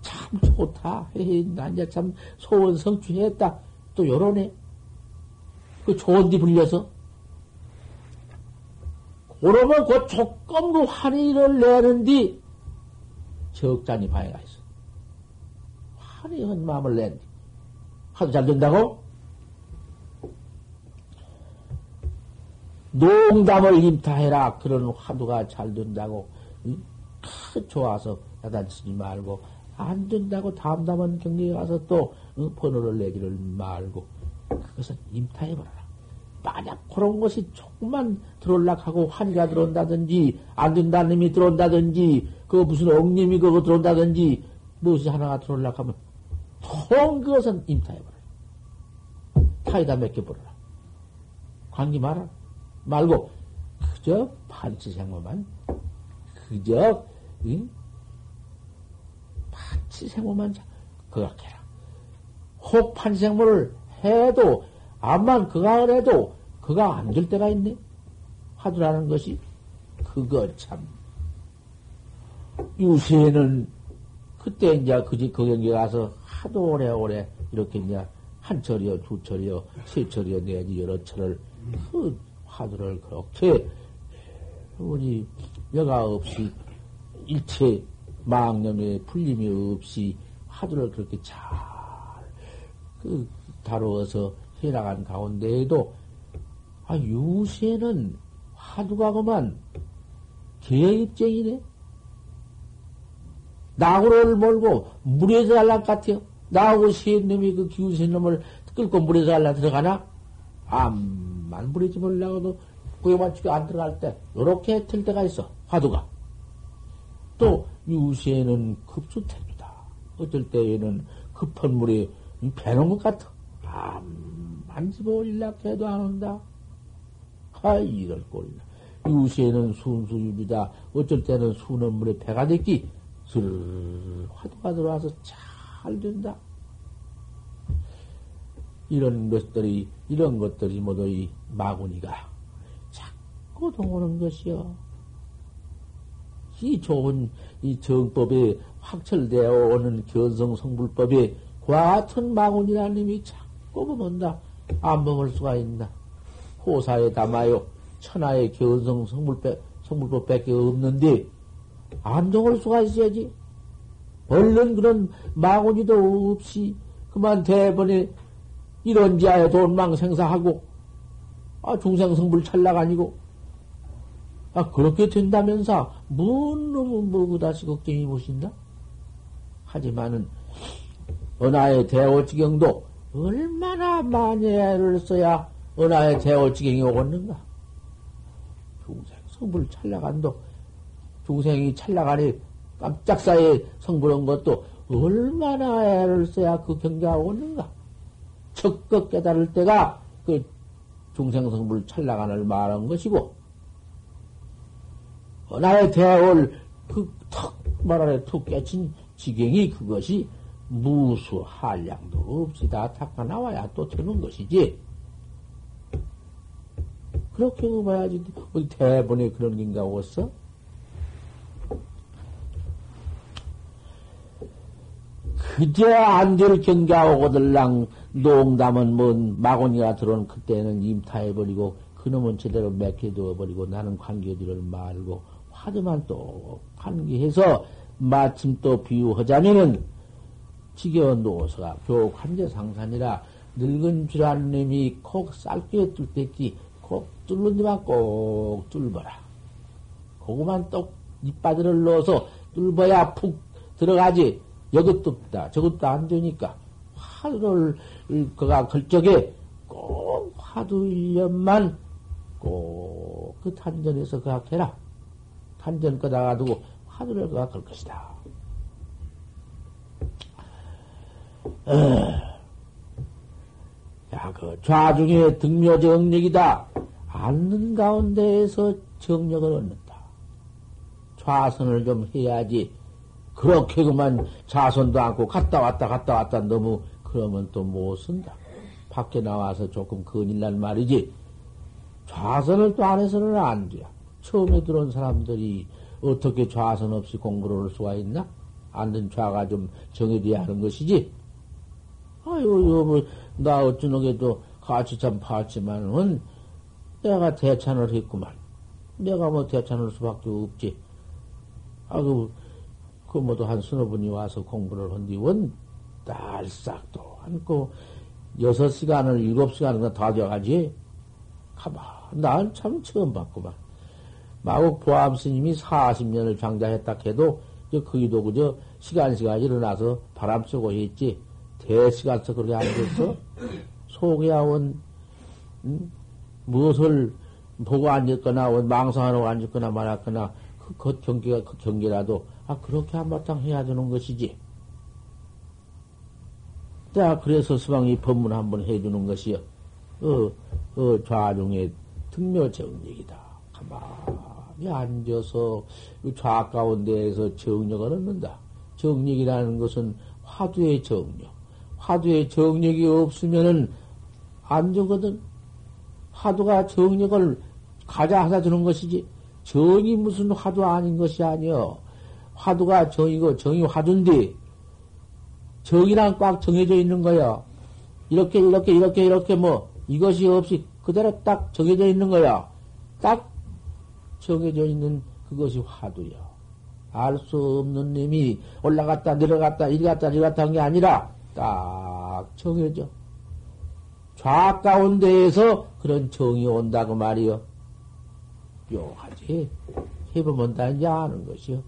참 좋다. 난 이제 참 소원 성취했다. 또 요러네. 그 좋은 데 불려서. 그러면 그 조금 그 환희를 내는디 적잖이 방해가 있어. 환희한 마음을 낸디. 하도 잘 된다고? 농담을 임타해라. 그런 화두가 잘 된다고. 좋아서 야단치지 말고, 안 된다고 담담한 경계에 가서 또 번호를 내기를 말고, 그것은 임타해버려라. 만약 그런 것이 조금만 들어올락하고 환자 들어온다든지, 안 된다는 놈이 들어온다든지, 그 무슨 옥님이 그거 들어온다든지, 무엇이 하나가 들어올락하면, 통 그것은 임타해버려. 타이다 맡겨버려라. 관계 말아. 말고, 그저 판치생모만, 그저, 응? 판치생모만 그각해라. 혹 판치생모를 해도, 암만 그각을 해도, 그가 안 될 때가 있네. 화두라는 것이, 그거 참, 유세는, 그때 이제 그지, 그 경기 가서 하도 오래오래 이렇게 이제 한 철이요, 두 철이요, 세 철이요, 내지 여러 철을 그 화두를 그렇게 우리 여가 없이 일체 망념에 풀림이 없이 화두를 그렇게 잘 그 다루어서 해나간 가운데에도 아 유세는 화두가 그만 개입쟁이네. 나구를 몰고 물에서 달락 같아요. 나하고 셋 놈이 그 기우센 놈을 끌고 물에서 달라 들어가나? 암만 물에지 몰라고도 구에만 치고 안 들어갈 때, 요렇게 틀 때가 있어, 화두가. 또, 유세는 급수태입니다. 어쩔 때에는 급한 물에 배는 것 같아. 암 만 집어올리려고 해도 안 온다. 아, 이럴 꼴이다. 유세는 순수유비다. 어쩔 때는 수는 물에 배가 됐기, 슬, 화두가 들어와서 잘 된다. 이런 것들이, 이런 것들이 모두 이 마구니가 자꾸 동오는 것이요. 이 좋은 이 정법에 확철되어 오는 견성 성불법에 같은 마구니라는 님이 자꾸 보는다. 안 먹을 수가 있나. 호사에 담아요. 천하의 견성 성불법, 성불법밖에 없는데, 안 먹을 수가 있어야지. 얼른 그런 마구니도 없이 그만 대번에 이런 지하에 돈망 생사하고 아 중생성불 찰나가니고 아 그렇게 된다면서 뭔 놈은 뭐 그 다시 걱정이 무신다 하지만은 은하의 대오지경도 얼마나 많이 애를 써야 은하의 대오지경이 오겠는가 중생 성불 찰나간도 중생이 찰나가니 깜짝 사이에 성불한 것도 얼마나 애를 써야 그 경계가 오는가. 적극 깨달을 때가 그 중생 성불 찰나간을 말한 것이고, 나의 대올 그턱 말안에 툭 깨친 지경이 그것이 무수 한량도 없이 다 닦아 나와야 또 되는 것이지. 그렇게 봐야지. 어디 대본에 그런 긴가 없어? 그저 안될 경계하고들랑 농담은 뭔 마고니가 들어온 그때는 임타해버리고 그놈은 제대로 맥혀두어버리고 나는 관계들을 말고 화두만 또 관계해서 마침 또 비유하자면은 지겨운 노서가 교육 환제 상산이라 늙은 놈이 콕 쌀기에 뚫 때끼 콕 뚫는 데만 꼭 뚫어라. 그거만 또 이빠들을 넣어서 뚫어야 푹 들어가지. 이것도 없다. 저것도 안 되니까 화두를 그가 걸적에 꼭 화두 일년만 꼭 그 탄전에서 그가 해라. 탄전 끄다가 두고 화두를 그가 걸 것이다. 어. 야, 그 좌중의 등묘 정력이다. 앉는 가운데에서 정력을 얻는다. 좌선을 좀 해야지. 그렇게 그만 자손도 않고 갔다 왔다 갔다 왔다 너무 그러면 또 못 쓴다. 밖에 나와서 조금 큰일 날 말이지. 좌선을 또 안 해서는 안 돼. 처음에 들어온 사람들이 어떻게 좌선 없이 공부를 할 수가 있나? 앉은 좌가 좀 정해져야 하는 것이지. 아유, 뭐, 나 어쩌노게도 같이 참 봤지만은 내가 대찬을 했구만. 내가 뭐 대찬할 수밖에 없지. 아, 그, 그 모두 한 서너 분이 와서 공부를 한 뒤원 딸싹도 않고 여섯 시간을 일곱 시간을 다 돼가지 가만, 난 참 처음 봤구만. 마국 보암 스님이 40년을 장자했다 해도, 저, 거기도 그저 시간 시간 일어나서 바람 쐬고 있지. 대시간서 그렇게 앉았어? 속에온, 음? 무엇을 보고 앉았거나, 망상하러 앉았거나 말았거나, 그, 그 경계가, 그 경계라도, 아, 그렇게 한바탕 해야 되는 것이지. 자, 그래서 스방이 법문 한번 해주는 것이요. 어, 어, 좌중의 등묘 정력이다. 가만히 앉아서 좌 가운데에서 정력을 얻는다. 정력이라는 것은 화두의 정력. 화두의 정력이 없으면은 안 되거든. 화두가 정력을 가자 하다 주는 것이지. 정이 무슨 화두 아닌 것이 아니여. 화두가 정이고 정이 화두인데 정이랑 꽉 정해져 있는 거야. 이렇게 이렇게 이렇게 이렇게 뭐 이것이 없이 그대로 딱 정해져 있는 거야. 딱 정해져 있는 그것이 화두야. 알 수 없는 놈이 올라갔다 내려갔다 이리 갔다 저리 갔다 한 게 아니라 딱 정해져. 좌 가운데에서 그런 정이 온다고 말이요. 묘하지. 해보면 다 이제 아는 것이요.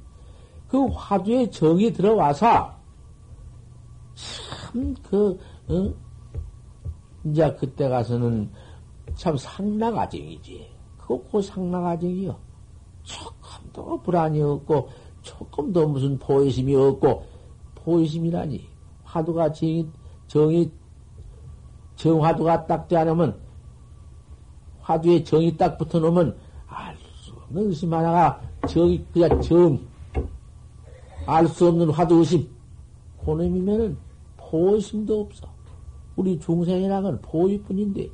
그 화두에 정이 들어와서 참 그, 어? 이제 그때 가서는 참 상나가정이지. 그거 그 상나가정이요. 조금도 불안이 없고, 조금도 무슨 포의심이 없고, 포의심이라니. 화두가 정이, 정이, 정화두가 딱 되어놓으면, 화두에 정이 딱 붙어 놓으면, 알 수 없는 의심 하나가 정이, 그냥 정, 알 수 없는 화두 의심. 고놈이면은 포의심도 없어. 우리 중생이랑은 포위뿐인데,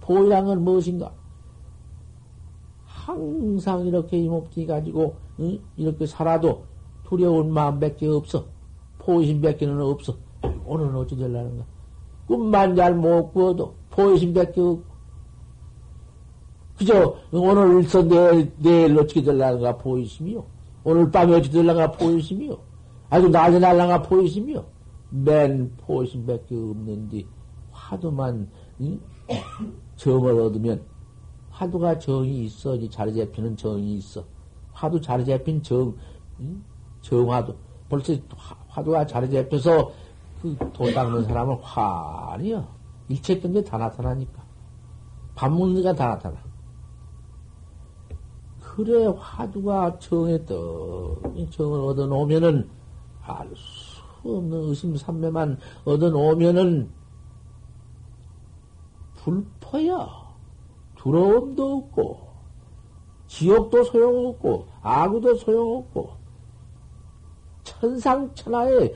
포위랑은 무엇인가? 항상 이렇게 이몸뚱이 가지고, 응? 이렇게 살아도 두려운 마음밖에 없어. 포의심밖에는 없어. 오늘은 어찌 될라는가? 꿈만 잘 못 꾸어도 포의심밖에 없고. 그저 오늘 일서 내일, 내일 어떻게 될라는가 포의심이요. 오늘 밤에 어찌 될라는가 포의심이요. 아주 낮에 날라가 포의심이요. 맨 포의심밖에 없는데 화두만 응? 정을 얻으면 화두가 정이 있어. 자리 잡히는 정이 있어. 화두 자리 잡힌 정, 응? 정화도. 벌써 화두가 자리 잡혀서 그돈 닦는 사람은 환이요. 일체 게다 나타나니까. 밥 먹는 게다 나타나. 그래, 화두가 정에 떡, 정을 얻어놓으면은, 알 수 없는 의심삼매만 얻어놓으면은, 불퍼야. 두려움도 없고, 지옥도 소용없고, 아구도 소용없고, 천상천하에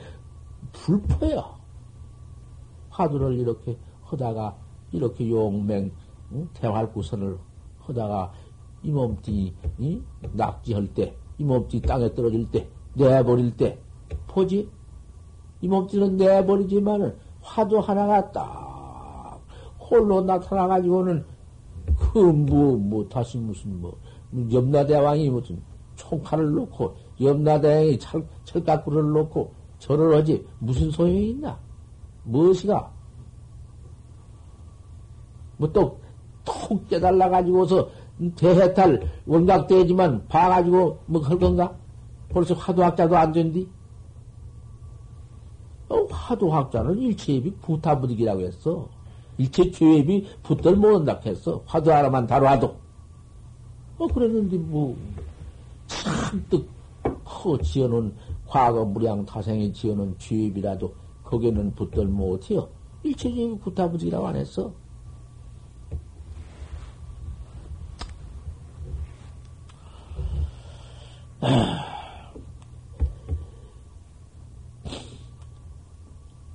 불퍼야. 화두를 이렇게 하다가, 이렇게 용맹, 응? 대활구선을 하다가, 이 몸뚱이, 이? 낙지할 때, 이 몸뚱이 땅에 떨어질 때, 내버릴 때, 포지? 이 몸뚱이는 내버리지만은, 화두 하나가 딱, 홀로 나타나가지고는, 그, 뭐, 뭐, 다시 무슨, 뭐, 염라대왕이 무슨 총칼을 놓고, 염라대왕이 철, 철가구를 놓고, 절을 하지, 무슨 소용이 있나? 무엇이가? 뭐 또, 톡 깨달아가지고서 대해탈 원각대지만 봐가지고 뭐 할 건가? 벌써 화두학자도 안 된디? 어, 화두학자는 일체입이 부타부득이라고 했어. 일체 죄입이 붙들 모른다 했어. 화두 하나만 다뤄도. 어, 그랬는데 뭐, 참뜩 커 지어놓은 과거 무량 타생이 지어놓은 죄입이라도 거기는 붙들 못해요. 일체 죄입이 부타부득이라고 안 했어.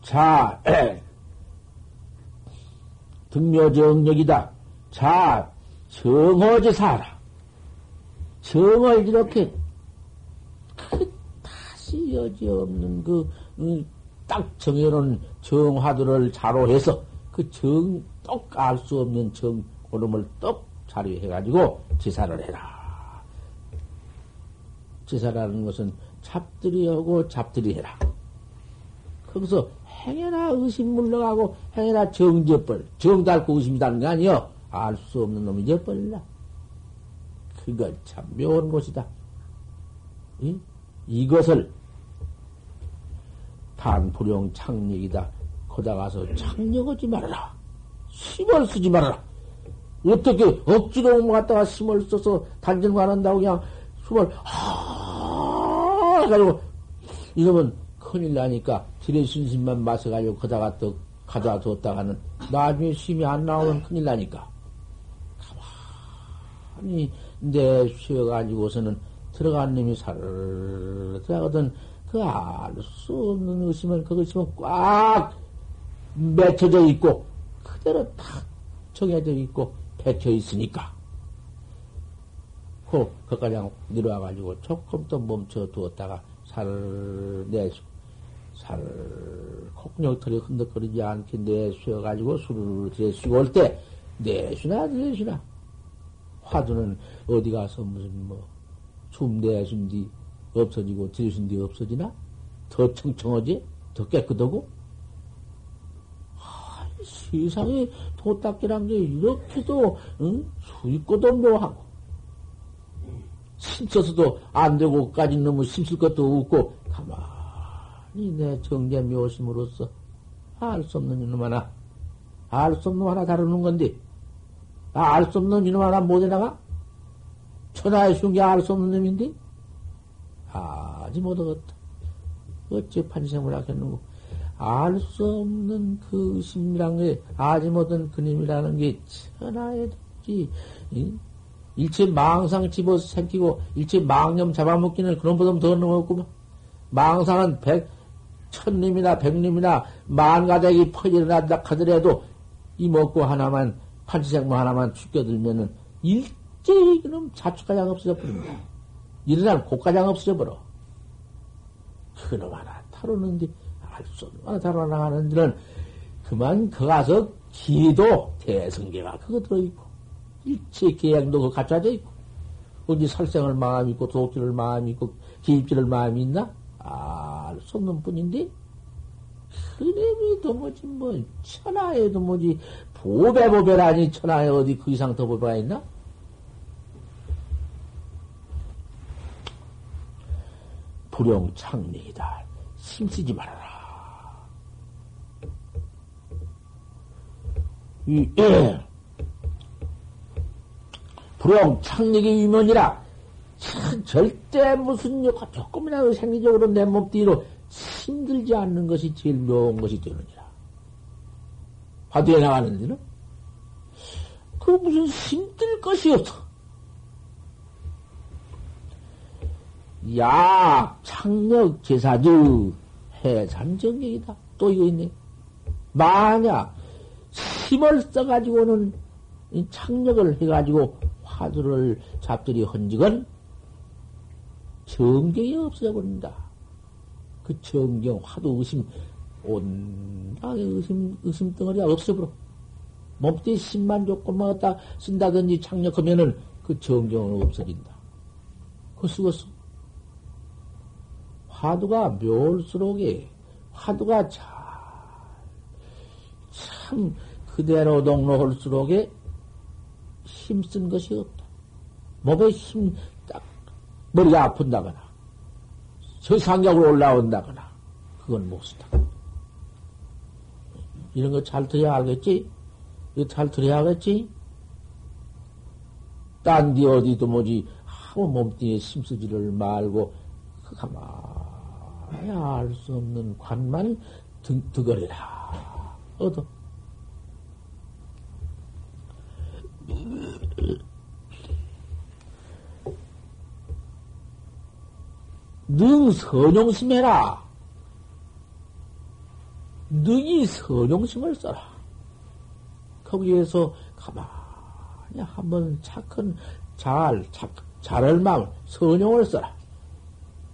자, 등묘정력이다. 자, 정어제 사라. 정을 이렇게 그 다시 여지 없는 그, 딱 정해놓은 정화두를 자로 해서 그 정, 떡 알 수 없는 정, 고름을 떡 자료 해가지고 제사를 해라. 제사라는 것은 잡들이 하고 잡들이 해라. 거기서 행여나 의심 물러가고 행여나 정죄벌, 정달고 의심이라는 게 아니여. 알 수 없는 놈이 잊어버릴라. 그건 참 묘한 것이다. 이? 이것을 단불용 창력이다. 거다 가서 창력하지 말아라. 힘을 쓰지 말아라. 어떻게 억지로 갖다가 힘을 써서 단전만 한다고 그냥 숨을 하 해가지고 이러면 큰일 나니까 지레신심만 마셔가지고 거다가 또 가져다 뒀다가는 나중에 힘이 안 나오면 큰일 나니까 가만히 내 쉬어가지고서는 들어간 놈이 살을 들어가거든 그 알 수 없는 의심은 그것이 꽉 맺혀져 있고 그대로 탁 정해져 있고 백혀 있으니까. 그 거기까지 내려와가지고 조금 더 멈춰 두었다가 살을 내쉬고 살을 콧구녕털이 흔들거리지 않게 내쉬어가지고 술을 들여쉬고 올 때 내쉬나 들여쉬나. 화두는 어디 가서 무슨 뭐춤 내쉰 뒤 없어지고 들여쉰 뒤 없어지나 더 청청하지 더 깨끗하고 아, 세상에 도닦기란 게 이렇게도 응? 수익고도 묘하고 힘써서도 안 되고까지 너무 힘쓸 것도 없고 가만히 내 정제 묘심으로써 알 수 없는 이놈 하나 알 수 없는 하나 다루는 건데 아, 알 수 없는 이놈 하나 못 해 나가? 천하의 흉기 알수 없는 놈인데? 아직 못하겠다. 어째 판생을 하겠는고? 알 수 없는 그 의심이란 게, 아직 못한 그님이라는 게 천하에 지 일체 망상 집어 생기고, 일체 망념 잡아먹기는 그런 보다 더 넘었구만. 망상은 백, 천님이나 백님이나 만가닥이 퍼져나다 하더라도, 이 먹고 하나만, 판치생모 하나만 죽여들면은, 일제히 그놈 자축가장 없어져 버립니다. 일어날 고가장 없어져 버려. 그놈 하나 타로는데, 알 수 없는 하나 타로 나가는 데는, 그만 그 가서 기도 대성계가 그거 들어있고, 일체 계양도 그 갖춰져 있고, 어디 살생을 마음이 있고, 도둑질을 마음이 있고, 기입질을 마음이 있나? 알 수 없는 뿐인데, 그림이 도무지 뭐, 천하에도 뭐지, 보배보배라니 천하에 어디 그 이상 더 보배가 있나? 불용 창력이다. 힘쓰지 말아라. 이, 예. 불용 창력의 위면이라 절대 무슨 요가 조금이라도 생리적으로 내 몸띠로 힘들지 않는 것이 제일 묘한 것이 되느니라. 화두에 나가는 데는 그 무슨 힘들 것이 없어. 야, 창력 제사주 해산정경이다. 또 이거 있네. 만약 힘을 써가지고는 창력을 해가지고 화두를 잡들이 헌직은 정경이 없어져 버린다. 그 정경, 화두, 의심, 온당의 의심, 의심 덩어리가 없어버려. 몸띠 힘만 조금만 갖다 쓴다든지 창력하면은 그 정경은 없어진다. 그 쓰겠어. 화두가 묘할수록에, 화두가 잘, 참, 그대로 동로할수록에 힘쓴 것이 없다. 몸에 힘, 딱, 머리가 아픈다거나, 저 상격으로 올라온다거나, 그건 못 쓰다. 이런 거 잘 들어야 알겠지? 이거 잘 들어야 알겠지? 딴 데 어디도 뭐지, 하고 몸뚱이에 힘쓰지를 말고, 그 가만 히알수 없는 관만 등, 득거리라. 얻어. 능 선용심해라. 능이 선용심을 써라. 거기에서 가만히 한번 착한 잘, 착, 잘할 마음, 선용을 써라.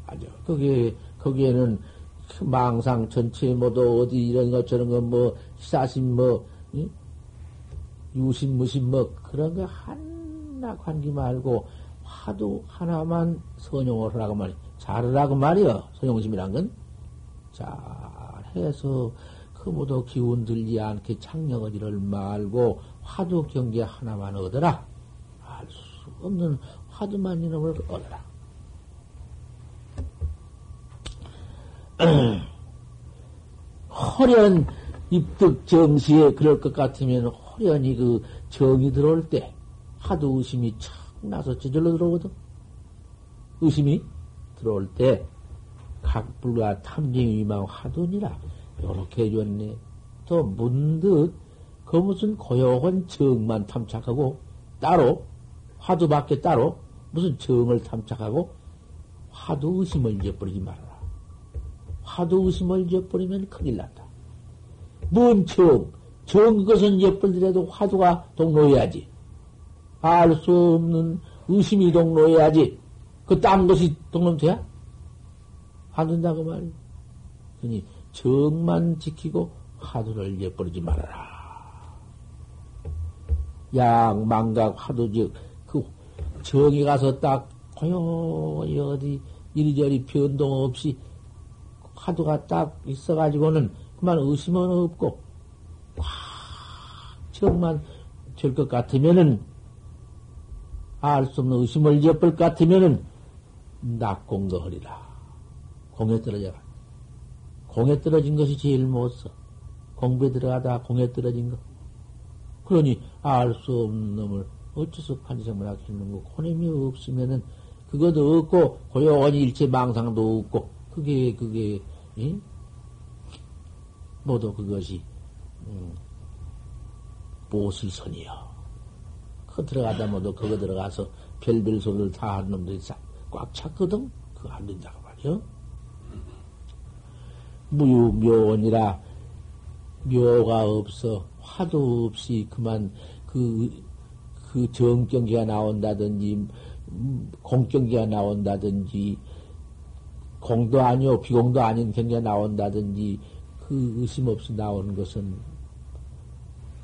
아주, 거기에, 거기에는 망상 전체 모두 어디 이런 것 저런 거 뭐, 시사심 뭐, 응? 유심 무심 뭐, 그런 거 하나 관계 말고, 화두 하나만 선용을 하라고 말이야. 잘하라고 말이여. 선용심이란 건. 잘해서, 그 모두 기운 들지 않게 창령어지를 말고 화두 경계 하나만 얻어라. 알 수 없는 화두만 이놈을 얻어라. 허련 입득 정시에 그럴 것 같으면 허련히 그 정이 들어올 때 하도 의심이 착 나서 저절로 들어오거든. 의심이 들어올 때 각불과 탐정위망 하도니라 요렇게 해줬네. 또 문득 그 무슨 고요한 정만 탐착하고 따로 화두밖에 따로 무슨 정을 탐착하고 화두 의심을 잊어버리지 말아라. 화두 의심을 잊어버리면 큰일 난다. 뭔 정? 정 그것은 잊어버리더라도 화두가 동로해야지. 알 수 없는 의심이 동로해야지. 그 딴 것이 동로 돼야? 안 된다고 말이야. 그니 정만 지키고 화두를 잊어버리지 말아라. 양, 망각, 화두 즉, 그 정이 가서 딱 고요히 어디 이리저리 변동 없이 화두가 딱 있어가지고는 그만 의심은 없고, 꽉 정만 될 것 같으면은, 알 수 없는 의심을 잊어버릴 것 같으면은, 낙공도 허리라. 공에 떨어져라. 공에 떨어진 것이 제일 못 써. 공부에 들어가다 공에 떨어진 거. 그러니 알 수 없는 놈을 어째서 판지생물 할수 있는 거. 혼임이 없으면은 그것도 없고 고요한 일체 망상도 없고 그게 그게 예? 모두 그것이 음, 보슬선이요. 그 들어가다 모두 그거 들어가서 별별 소리를 다 하는 놈들이 꽉 찼거든. 그거 안 된다고 말이요. 무유묘원이라 묘가 없어 화도 없이 그만 그, 그 정경기가 나온다든지 공경기가 나온다든지 공도 아니요 비공도 아닌 경기가 나온다든지 그 의심 없이 나오는 것은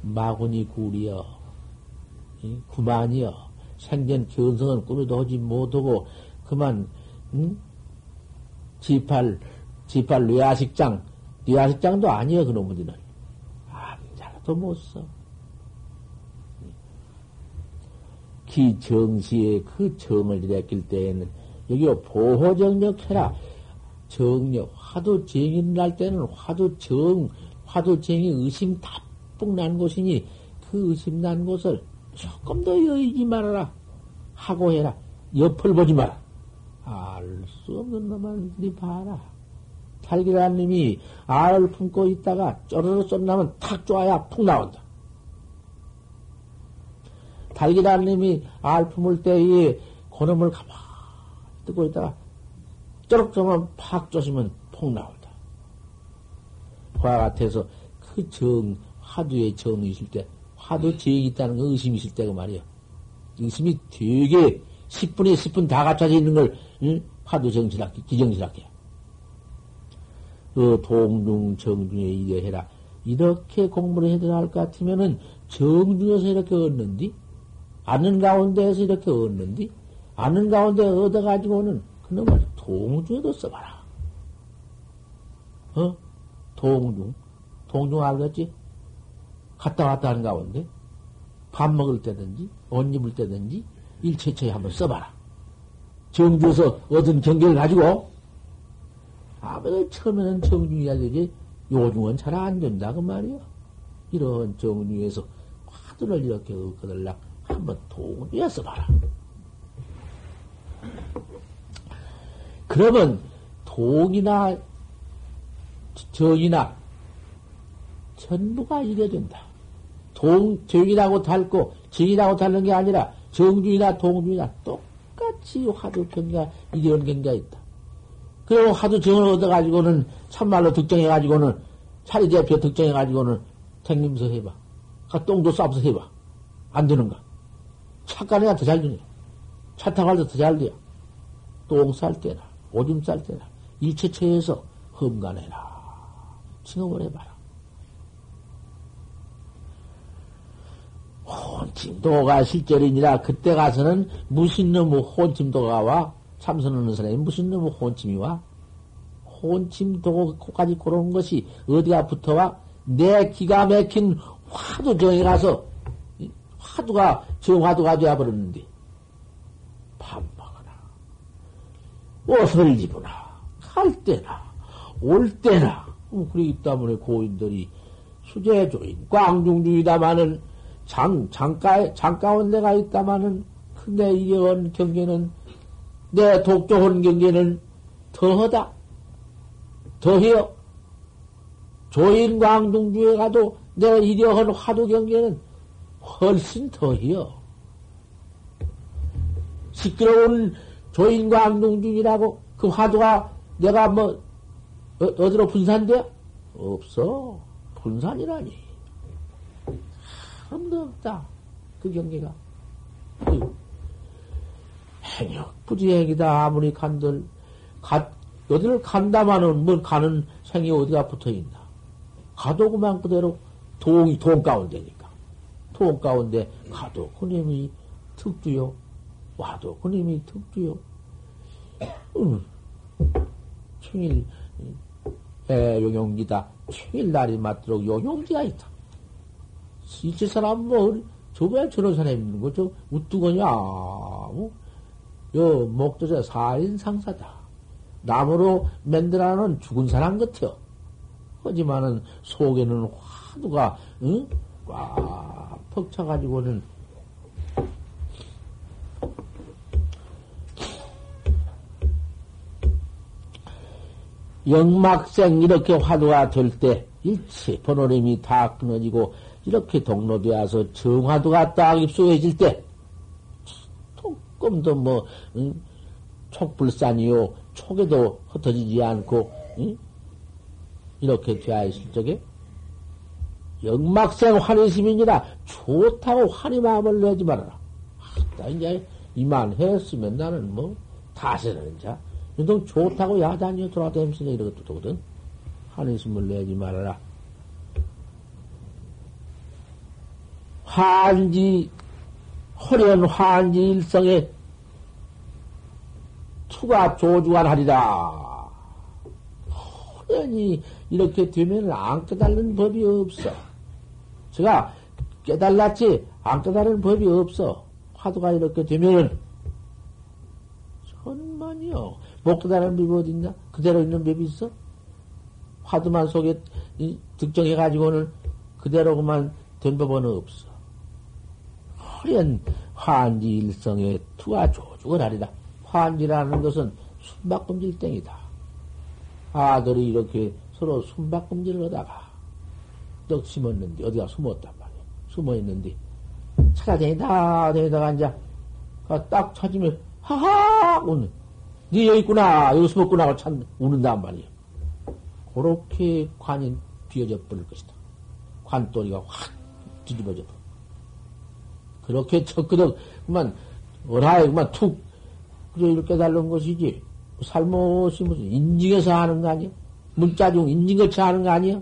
마구니 구리여 구만이여 생전 견성은 꾸며도 하지 못하고 그만 응? 지팔 지팔 뇌아식장, 뇌아식장도 아니여, 그놈들은. 암자도 못 써. 기 정시에 그 정을 일으킬 때에는, 여기 보호정력 해라. 정력, 화두 정이 날 때는 화두 정, 화두 정이 의심 다뿍 난 곳이니, 그 의심 난 곳을 조금 더 여의지 말아라. 하고 해라. 옆을 보지 마라. 알 수 없는 놈을 봐라. 탈기라님이 알을 품고 있다가 쪼르르 쏜다면 탁 쪼아야 푹 나온다. 달기라님이 알 품을 때에 고놈을 가만히 뜨고 있다가 쪼면 팍 쪼시면 푹 나온다. 그와 같아서 그 정, 화두의 정이 있을 때, 화두 정이 있다는 거 의심이 있을 때가 말이야. 의심이 되게 10분에 10분 다 갖춰져 있는 걸, 응? 화두 정실학기, 기정실학기. 그 동중 정중에 이래 해라. 이렇게 공부를 해야 할 것 같으면은 정중에서 이렇게 얻는디? 아는 가운데에서 이렇게 얻는디? 아는 가운데 얻어가지고는 그놈을 동중에도 써봐라. 어? 동중. 동중 알겠지? 갔다 왔다 하는 가운데 밥 먹을 때든지 옷 입을 때든지 일체처에 한번 써봐라. 정주에서 얻은 경계를 가지고 아무리 처음에는 정중이야 되지 요즘은 잘 안 된다 그 말이야. 이런 정중에서 화두를 이렇게 얻거들라 한번 동리에 써봐라. 그러면 동이나 정이나 전부가 이래 된다. 동, 정이라고 닳고 정이라고 닳는 게 아니라 정중이나 동중이나 똑같이 화두 경계가 이런 경계가 있다. 그리고 하도 정을 얻어가지고는 참말로 득정해가지고는 차리 대표 득정해가지고는 탱림서 해봐. 그 똥도 싸면서 해봐. 안 되는가? 착간이가 더 잘 되냐? 차 타고 갈때 더 잘 돼요. 똥쌀 때나, 오줌 쌀 때나, 일체처에서 험간해라. 칭업을 해봐라. 혼침도가 실절이니라 그때 가서는 무슨 놈의 혼침도가 와? 참선하는 사람이 무슨 놈의 혼침이 와? 혼침도 코까지 고르는 것이 어디가 붙어와? 내 기가 막힌 화두 정에 가서 화두가 정화두가 되어버렸는데 밥 먹어라 옷을 입으나 갈 때나 올 때나 뭐 그러기 때문에 고인들이 수제조인 광중주의다마는 장 장가 장가온 데가 있다마는 근데 이런 경계는 내 독조한 경계는 더하다. 더해요 조인 광중주에 가도 내 이려한 화두 경계는 훨씬 더해요 시끄러운 조인 광중주이라고 그 화두가 내가 뭐 어, 어디로 분산돼? 없어. 분산이라니. 아무도 없다. 그 경계가. 행역 부지행이다. 아무리 간들, 가, 어디를 간다마는 뭘 가는 생이 어디가 붙어 있나. 가도 그만 그대로 동이, 동 가운데니까. 동 가운데 가도 그님이 특주요. 와도 그님이 특주요. 음, 충일, 에, 용용기다. 충일 날이 맞도록 용용기가 있다. 이제 사람 뭐, 저왜 저런 사람이 있는 거, 저, 우뚜거냐. 어? 요, 목도자 사인 상사다. 나무로 만들어놓은 죽은 사람 같아요. 하지만은 속에는 화두가, 응? 꽉 퍽차가지고는 영막생 이렇게 화두가 될 때 일체 번호림이 다 끊어지고 이렇게 동로되어서 정화두가 딱 입수해질 때 조금 더뭐 응? 촉불산이요 촉에도 흩어지지 않고 응? 이렇게 되어 있을 적에 영막생 환희심이니라 좋다고 환희 마음을 내지 말아라. 아, 이제 이만했으면 나는 뭐 다세는 자 운동 좋다고 야단이 돌아다니면서 이런 것도 되거든. 한숨을 내지 말아라. 환지, 호련 환지 일성에 투가 조주관하리라. 호련이 이렇게 되면 안 깨달는 법이 없어. 제가 깨달았지, 안 깨달은 법이 없어. 화두가 이렇게 되면은, 천만이요. 목도다는 법이 어딨냐? 그대로 있는 법이 있어? 화두만 속에 득정해가지고는 그대로 그만 된 법은 없어. 허련 환지 일성의 투하 조죽을 하리라. 환지라는 것은 숨바꿈질 땡이다. 아들이 이렇게 서로 숨바꿈질을 하다가 떡 심었는데 어디가 숨었단 말이야. 숨어 있는데 찾아다니다 다니다가 앉아 딱 찾으면 하하 오는 네 여기 있구나. 여기 숨었구나. 하고 참 우는단 말이야. 그렇게 관이 뒤어져 버릴 것이다. 관돌이가 확 뒤집어져 버려. 그렇게 척그덕, 그만, 어라에 그만 툭, 그래, 이렇게 달는 것이지. 살못이 무슨 인증해서 하는 거 아니야? 문자 중 인증거치 하는 거 아니야?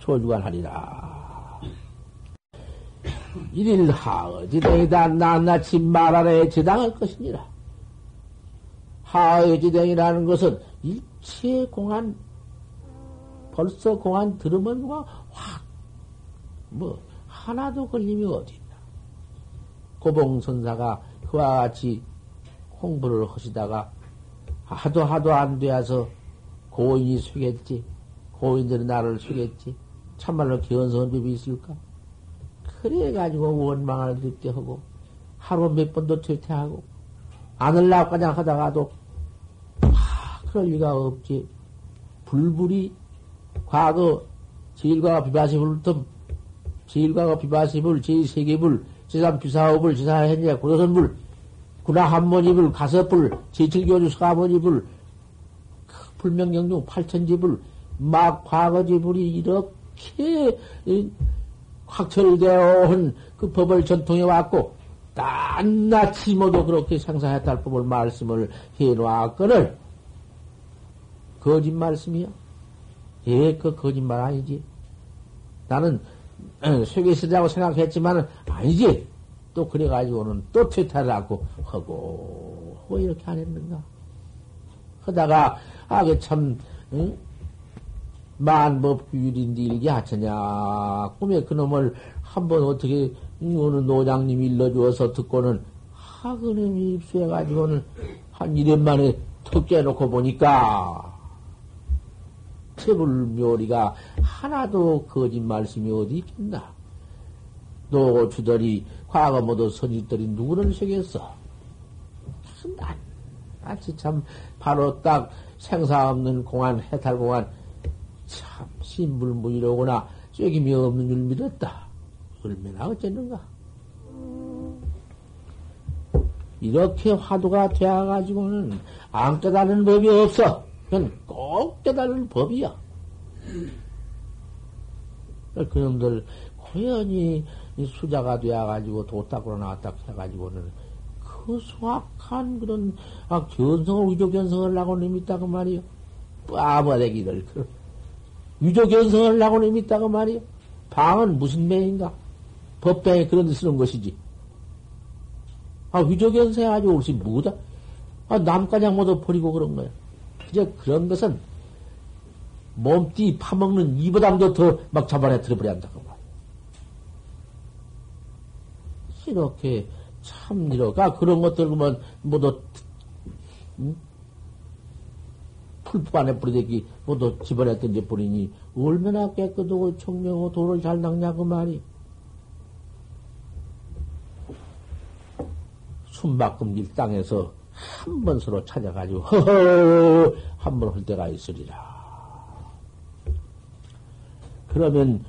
조주관 하리라. 일일 하어지대이다 낱낱이 말하래 제당할 것이니라. 하의지댕이라는 것은 일체 공안, 벌써 공안 들으면 뭐 확, 뭐, 하나도 걸림이 어딨나. 고봉선사가 그와 같이 공부를 하시다가 하도 하도 안 되어서 고인이 속겠지. 고인들이 나를 속겠지. 참말로 기원성은 법이 있을까? 그래가지고 원망을 듣게 하고 하루 몇 번도 퇴퇴하고 안을라고 그냥 하다가도 그럴 리가 없지. 불불이 과거 제일과가 비바시불 틈, 제일과가 비바시불, 제3개불, 제3비사업불, 제4현재 고도선불, 구나한번이불, 가서불, 제7교주 사번이불, 불명경중 팔천지불, 막 과거지불이 이렇게 확철되어 온 그 법을 전통해 왔고, 낱낱이 모두 그렇게 상상했다 할 법을 말씀을 해 놓았거늘, 거짓 말씀이야? 예, 그 거짓말 아니지. 나는 쇠계시라고 생각했지만은 아니지. 또 그래가지고는 또 퇴타를 하고 하고 왜 이렇게 안 했는가? 하다가 아 그 참 응? 만법규율인데 일기 하처냐. 꿈에 그놈을 한번 어떻게 어느 노장님이 일러주어서 듣고는 하그님이 입수해가지고는 한 1년 만에 턱 깨놓고 보니까 태불묘리가 하나도 거짓 말씀이 어디 있겠나. 노주들이 과거 모두 선지들이 누구를 속였어? 난, 아치 참 바로 딱 생사 없는 공안, 해탈 공안, 참 신불무이로구나 쐐김이 없는 줄 믿었다. 얼마나 어쨌는가? 이렇게 화두가 되어가지고는 안 깨달은 법이 없어. 그건 꼭 깨달은 법이야. 그놈들 고연히 수자가 되어가지고 도닦으로 나왔다 해가지고는 그 수악한 그런 아, 견성을 위조 견성을 하고 님있다고 말이요. 빠버대기를 그 위조 견성을 하고 님있다고 말이요. 방은 무슨 매인가? 법당에 그런 데 쓰는 것이지. 아, 위조견세 아주 옳지, 뭐다? 아, 남과장 모두 버리고 그런 거야. 그저 그런 것은 몸띠 파먹는 이보다도 더 막 잡아내 들어버려 한다고 말. 이렇게 참 이러가 그런 것들 보면 모두 응? 풀프 안에 뿌리대기 모두 집어내 던져 버리니 얼마나 깨끗하고 청명하고 도를 잘 닦냐고 말이. 숨바꿈길 땅에서 한 번 서로 찾아가지고 허허 한 번 할 때가 있으리라. 그러면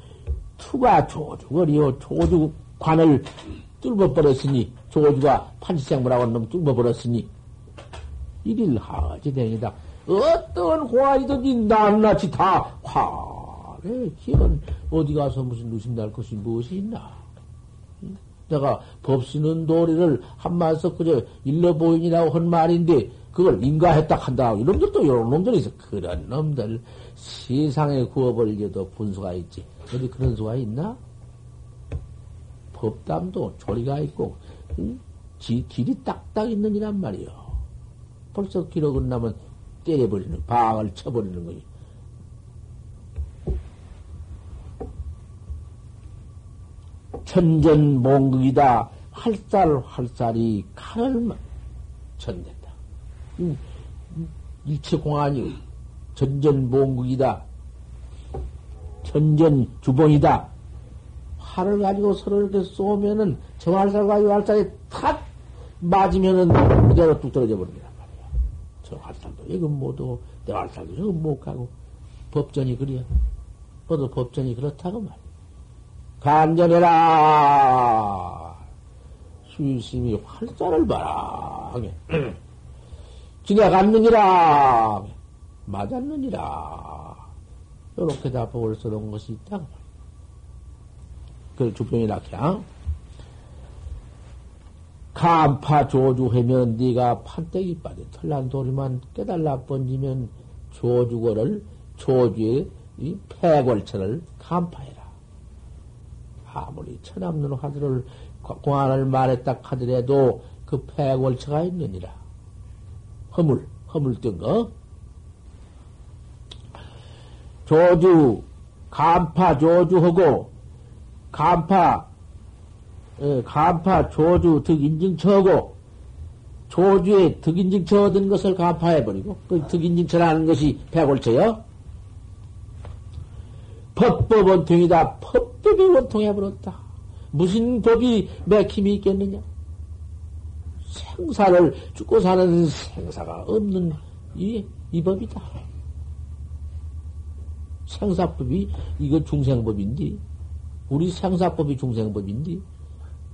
투가 조주거리요 조주 관을 뚫어버렸으니 조주가 판치생물하고 놈 뚫어버렸으니 이릴 하지 되니다. 어떤 화이든지 낱낱이 다 화래 기은 어디 가서 무슨 누심 날 것이 무엇이 있나? 내가 법쓰는 도리를 한마디서 그저 일러 보인이라고 한 말인데, 그걸 인가했다 한다. 이놈들도 이런 놈들이 있어. 그런 놈들, 세상에 구워버리게도 분수가 있지. 어디 그런 수가 있나? 법담도 조리가 있고, 응? 지, 길이 딱딱 있는 이란 말이요. 벌써 기록은 나면 때려버리는, 방을 쳐버리는 거지. 천전 몽극이다. 활살 활살이 칼을 전된다. 일체공안이 전전 몽극이다. 전전주봉이다. 활을 가지고 서로 이렇게 쏘면은 저 활살과 이 활살이 탁 맞으면은 그대로 뚝 떨어져 말이야. 저 활살도 이건 못하고 내 활살도 이건 못하고 법전이 그래요. 모두 법전이 그렇다고 말이야. 간절해라. 수심이 활자를 봐라. 지나갔느니라. 맞았느니라. 이렇게 답법을 써놓은 것이 있다. 그걸 주병이라 그냥. 간파 조주하면 네가 판때기 빠져 털난 돌이만 깨달라 번지면 조주거를 조주의 이 폐골체를 간파해라. 아무리 천없는 화두를 공안을 말했다 하더라도 그 폐골처가 있느니라. 허물, 허물 뜬 거. 조주, 간파 조주하고, 간파, 예, 간파 조주 득인증처하고, 조주의 득인증처 얻은 것을 간파해버리고, 그 득인증처라는 것이 폐골처요? 법법 원통이다. 법법이 원통해버렸다. 무슨 법이 맥힘이 있겠느냐? 생사를 죽고 사는 생사가 없는 이, 이 법이다. 생사법이 이거 중생법인데 우리 생사법이 중생법인데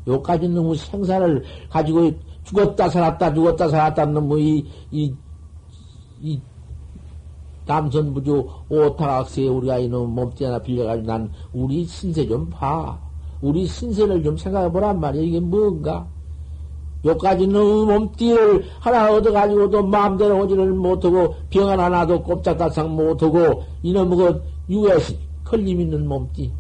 요까지는 너무 생사를 가지고 죽었다 살았다 죽었다 살았다 너무 이, 이, 이 남선부주 오타각세에 우리가 이놈 몸띠 하나 빌려가지고 난 우리 신세 좀 봐. 우리 신세를 좀 생각해 보란 말이야. 이게 뭔가? 요까지 는 몸띠를 하나 얻어가지고도 마음대로 오지를 못하고 병 하나 나도 꼼짝달싹 못하고 이놈의 그 유해시 걸림 있는 몸띠.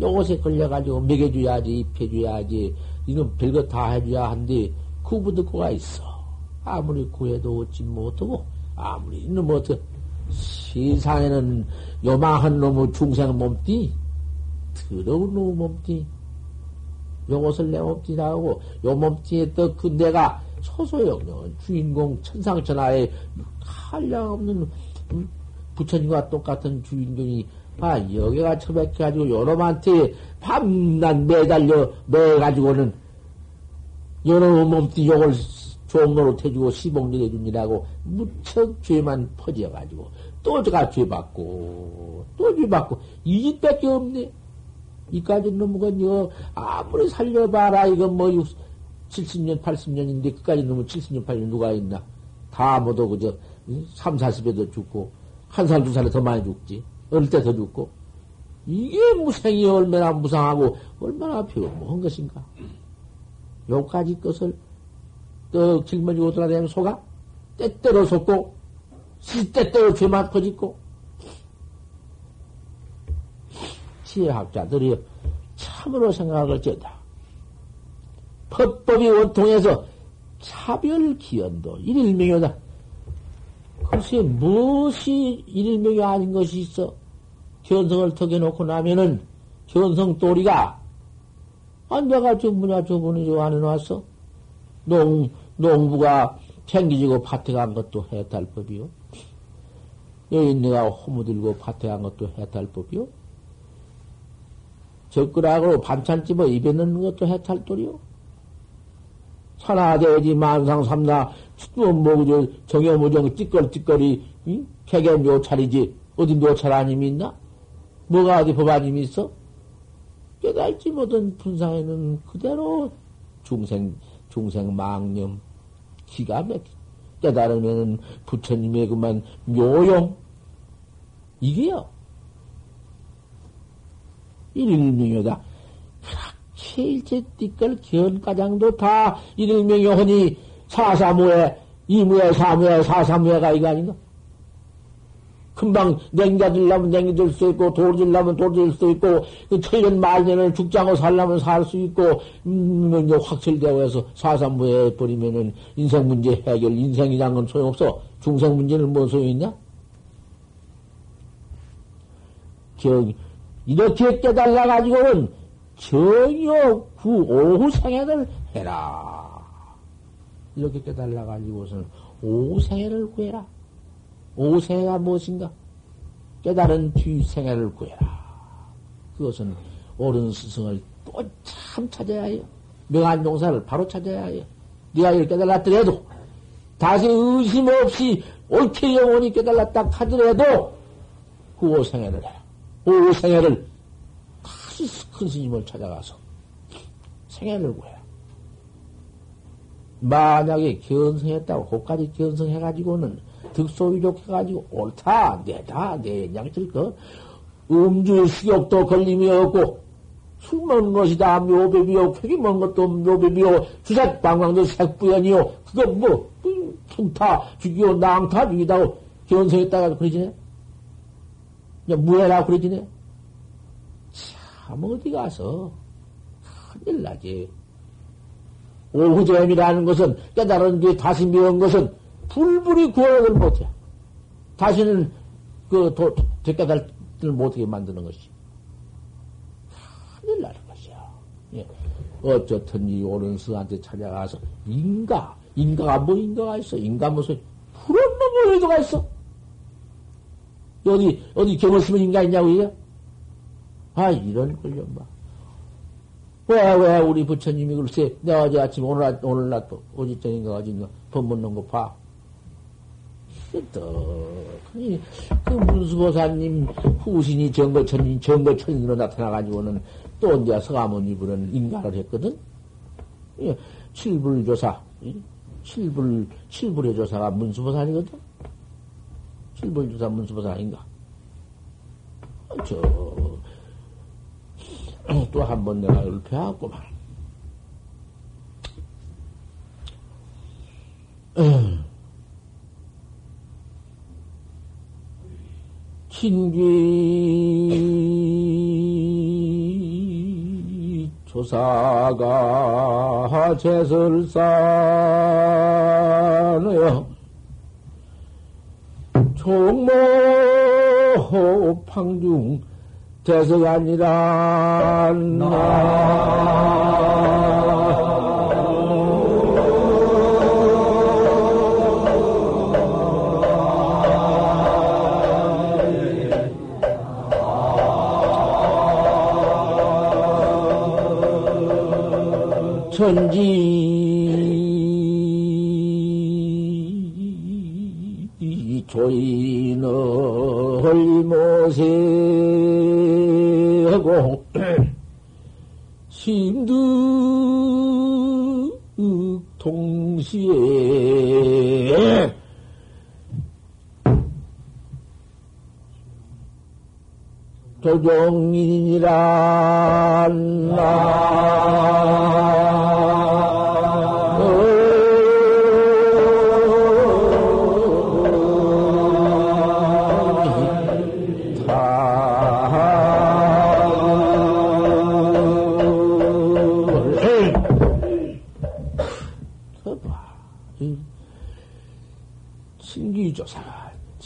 요것에 걸려가지고 먹여줘야지, 입혀줘야지. 이놈 별거 다 해줘야 한데 구부 듣고가 있어. 아무리 구해도 얻지 못하고 아무리 이놈 어떻게 세상에는 요망한 놈의 중생 몸띠, 더러운 놈의 몸띠, 요것을 내 몸띠라 하고, 요 몸띠에 또 그 내가 소소영령은 주인공 천상천하에 한량없는 음, 부처님과 똑같은 주인공이 아 여기가 처박혀가지고 요놈한테 밤낮 매달려 매가지고는 여러 몸띠 욕을 종로로 태주고 시봉리 해줍니다고 무척 죄만 퍼져가지고 또 제가 죄받고 또 죄받고. 이 집밖에 없네. 이까지 놈은 요 아무리 살려봐라. 이건 뭐 70년 80년인데 그까지 놈은 70년 80년 누가 있나? 다 모두 그저 3, 40에도 죽고 한 살 두 살에 더 많이 죽지. 어릴 때 더 죽고. 이게 무생이 얼마나 무상하고 얼마나 표현한 것인가. 요까지 것을 떡 짊어지고 돌아다니는 소가 때때로 속고 시때때로 죄만 퍼짓고 지혜학자들이 참으로 생각을 째다. 법법이 원통해서 차별 기연도 일일명이다. 글쎄 무엇이 일일명이 아닌 것이 있어? 견성을 턱에 놓고 나면은 견성 또리가 아 내가 저 뭐냐 저분이 저 안에 놨어? 농 농부가 챙기지고 밭에 간 것도 해탈 법이요. 여기 내가 호무 들고 밭에 간 것도 해탈 법이요. 젓가락으로 반찬 집어 입에 넣는 것도 해탈돌이요. 산하대지 만상삼나 뭐뭐저 정여무정 찌꺼리찌꺼리 응? 개개 묘찰이지 어디 묘찰 아님이 있나? 뭐가 어디 법아님이 있어? 깨달지 못한 분상에는 그대로 중생 중생 망념 기가 막혀. 깨달으면 부처님의 그만 묘용. 이게요. 일일명이다. 그렇게 일체 띠끌 견가장도 다 일일명이오니 사사무에 이무에 사무에 사사무에가 이거 아닌가? 금방 냉자 들려면 냉이 들수 있고, 돌들수 있고, 그 천년 말년을 죽자고 살려면 살 수 있고, 음, 이제 확철되고 해서 사삼부에 버리면은 인생 문제 해결, 인생이란 건 소용없어. 중생 문제는 뭔 소용이 있냐? 저, 이렇게 깨달아가지고는 전혀 구 오후 생애를 해라. 이렇게 깨달아가지고서는 오후 생애를 구해라. 오생애가 무엇인가? 깨달은 뒤 생애를 구해라. 그것은 옳은 스승을 또 참 찾아야 해요. 명한 용사를 바로 찾아야 해요. 네가 이걸 깨달았더라도 다시 의심 없이 옳게 영원히 깨달았다 하더라도 그 오생애를 해라. 오생애를 다시 큰 스님을 찾아가서 생애를 구해라. 만약에 견성했다고, 그까지 견성해가지고는 득소위족해가지고 옳다, 내다, 내 양칠 것. 음주 식욕도 걸림이 없고, 술 먹는 것이다, 묘배비요, 쾌기 먹는 것도 묘배비요, 주삿 방광도 색부연이요, 그건 뭐, 풍타 죽이요, 낭타 죽이다고 견성했다가 그러지네? 무해라 그러지네? 참, 어디 가서, 큰일 나지. 오후점이라는 것은, 깨달은 뒤에 다시 미운 것은, 불불이 구원을 못해. 다시는 그 도, 되깨달을 못하게 만드는 것이. 큰일 나는 것이야. 예. 어쨌든 이 옳은 스한테 찾아가서 인가, 인가가 뭐 인가가 있어? 인가 무슨 푸른 놈의 의도가 있어? 어디, 어디 경을 으면 인가 있냐고, 이게? 아, 이런 걸 좀 봐. 왜, 왜, 우리 부처님이 글쎄, 내가 어제 아침, 오늘, 오늘 낮, 어제저인가 어딘가, 법문는 거 봐. 떡하니 그 문수보사님 후신이 정거천인, 정거천인으로 나타나가지고는 또 이제 서가모니부는 인가를 했거든? 예, 칠불조사, 칠불, 칠불의 조사가 문수보사이거든? 칠불조사 문수보사 아닌가? 저, 또 한 번 내가 읊혀왔구만. 신기 조사가 제설산이요 종모 방중 대석아니라 천지 조인을 모세하고 심득 동시에 도종이니라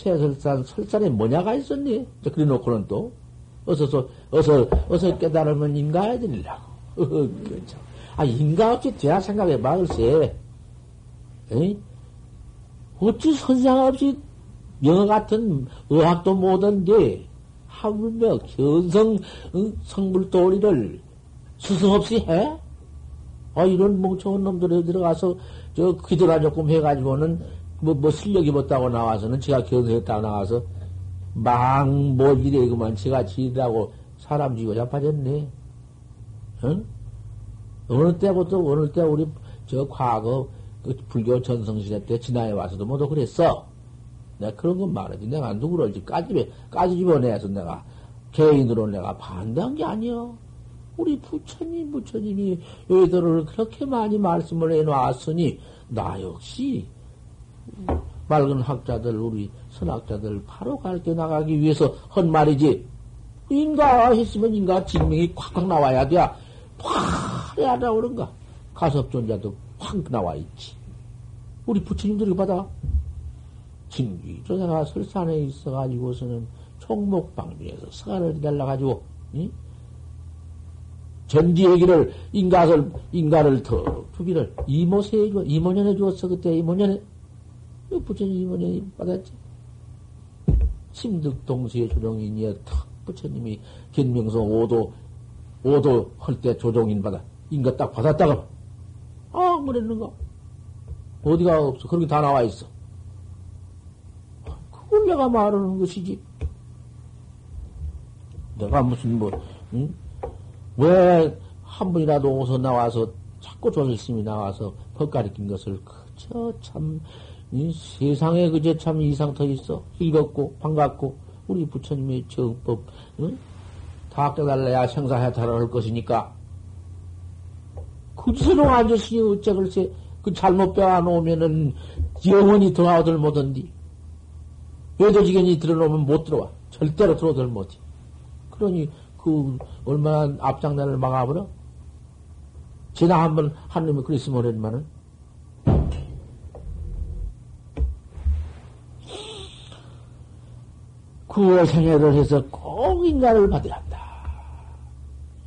최설산 설산에 뭐냐가 있었니? 그래 놓고는 또 어서 어서 어서 깨달으면 인가해 드리려고. 아 인가 어찌 돼야 생각해 봐 글쎄. 에이? 어찌 선상 없이 영어 같은 의학도 못한데 하물며 견성 성불도리를 수성 없이 해? 아 이런 멍청한 놈들이 들어가서 저 기도라 조금 해가지고는 뭐, 뭐 실력이 못다고 나와서는 제가 견성했다고 나와서 망뭐 이래 그만 제가 지으라고 사람 지고 잡아졌네. 응? 어느 때부터 어느 때 우리 저 과거 그 불교 전성시대 때 진화해 와서도 모두 그랬어. 내가 그런 건 말하지. 내가 누구를 까집에 까집어내서 내가 개인으로 내가 반대한 게 아니여. 우리 부처님 부처님이 여의도를 그렇게 많이 말씀을 해놓았으니 나 역시 맑은 학자들 우리 선학자들 바로 가르쳐 나가기 위해서 한 말이지. 인가 했으면 인가 증명이 콱콱 나와야 돼. 확 해야 다 그런가. 가섭존자도 확 나와 있지. 우리 부처님들이 받아. 진기 조사가 설산에 있어가지고서는 총목방비에서 서간을 기달라가지고, 응? 전지 얘기를, 인가를, 인가를 더 주기를 이모세 줘, 이모년에 주었어, 그때 이모년에. 부처님 이모년이 받았지. 심득 동시에 조종인이여 탁 부처님이 견명서 5도, 5도 할 때 조종인 받아. 인가 딱 받았다가, 아, 그랬는가? 어디가 없어. 그렇게 다 나와 있어. 그걸 내가 말하는 것이지. 내가 무슨 뭐, 응? 왜한 분이라도 오서 나와서 자꾸 조실심이 나와서 법 가리킨 것을 그저 참, 이 세상에 그저 참 이상 터 있어. 읽었고, 반갑고, 우리 부처님의 정법, 응? 다 깨달아야 생사해탈을 것이니까. 그 새로 앉았으니 어째 글쎄, 그 잘못 빼어놓으면은 영원히 들어와들 못한디. 외도지견이 들어놓으면 못 들어와. 절대로 들어오들 못해. 그러니 그 얼마나 앞장난을 막아버려? 지나 한번 한 놈이 그랬으면 오랜만은 구월생애를 해서 꼭 인간을 한다.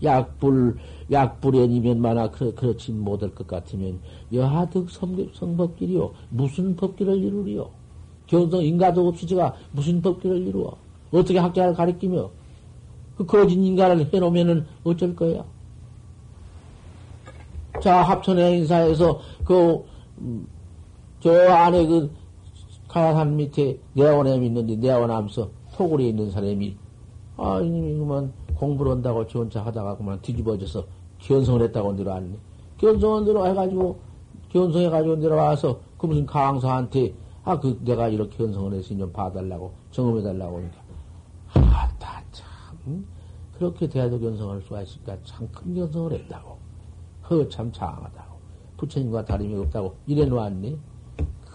약불, 약불연이면 만화 그, 그렇지 못할 것 같으면 여하득 성, 성법길이요. 무슨 법길을 이루리요? 견성 인가도 없이 제가 무슨 법길을 이루어? 어떻게 학자를 가리키며 그 거짓 인간을 해놓으면은 어쩔 거야? 자, 합천의 인사에서 그, 음, 저 안에 그 가야산 밑에 내원암이 있는데 내원암서 토굴에 있는 사람이 아, 이님이 그만 공부를 한다고 저 혼자 하다가 그만 뒤집어져서 견성을 했다고 내려왔네. 견성을 내려와가지고, 견성해가지고 내려와서 그 무슨 강사한테 아, 그 내가 이렇게 견성을 했으니 좀 봐달라고, 정음해달라고 하니까. 아, 다 참, 그렇게 대화도 견성할 수가 있을까? 참 큰 견성을 했다고. 허, 참 장하다고. 부처님과 다름이 없다고 이래 놓았네.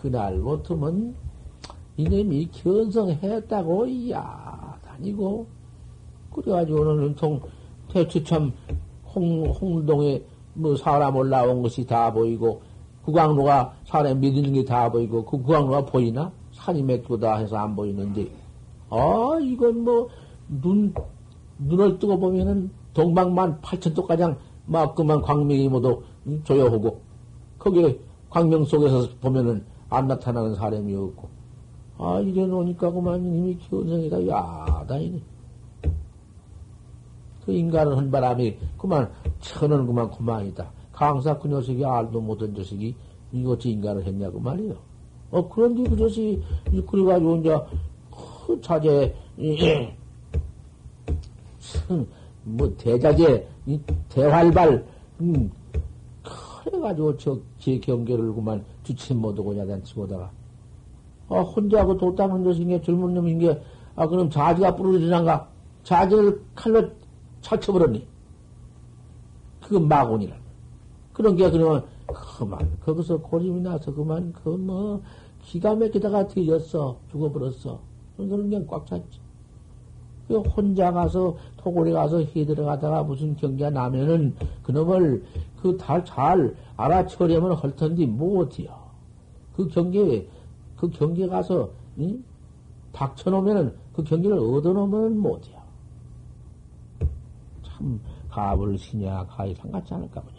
그날부터는 이놈이 견성했다고, 이야, 다니고. 그래가지고 오늘은 통, 대추 참, 홍, 홍동에 뭐 사람 올라온 것이 다 보이고, 구광로가 사람 믿는 게 다 보이고, 그 구광로가 보이나? 산이 맥두다 해서 안 보이는데, 아, 이건 뭐, 눈, 눈을 뜨고 보면은 동방만 8천도 가장 막 그만 광명이 모두 조여오고, 거기에 광명 속에서 보면은 안 나타나는 사람이 없고, 아, 이래 놓으니까 그만 이미 기운성이다, 야다이네. 그 인간을 한 바람이 그만 천은 그만 그만이다. 강사 그 녀석이 알도 못한 녀석이 이것이 인간을 했냐고 말이요. 어, 그런데 그 녀석이 그래가지고 이제 그 자제, 뭐 대자제, 대활발, 음, 그래가지고 저 제 경계를 그만 주침 못하고 야단치고다가 아, 혼자 그 도땅한 녀석인 게 젊은 놈인 게, 아, 그럼 자지가 부러지는가? 자지를 칼로 차쳐버렸니? 그거 마곤이라. 그런 게 그러면, 그만, 거기서 고림이 나서 그만, 그 뭐, 기가 막히다가 뒤졌어. 죽어버렸어. 그런 게 꽉 찼지. 그 혼자 가서, 토골에 가서 해 들어가다가 무슨 경기가 나면은, 그놈을 그달잘 알아채려면 할 텐데, 못해요. 그 경계에, 그 경기에 가서, 응? 닥쳐놓으면은, 그 경기를 얻어놓으면 못해요. 참, 가불, 신야, 가히 상같지 않을까 보냐.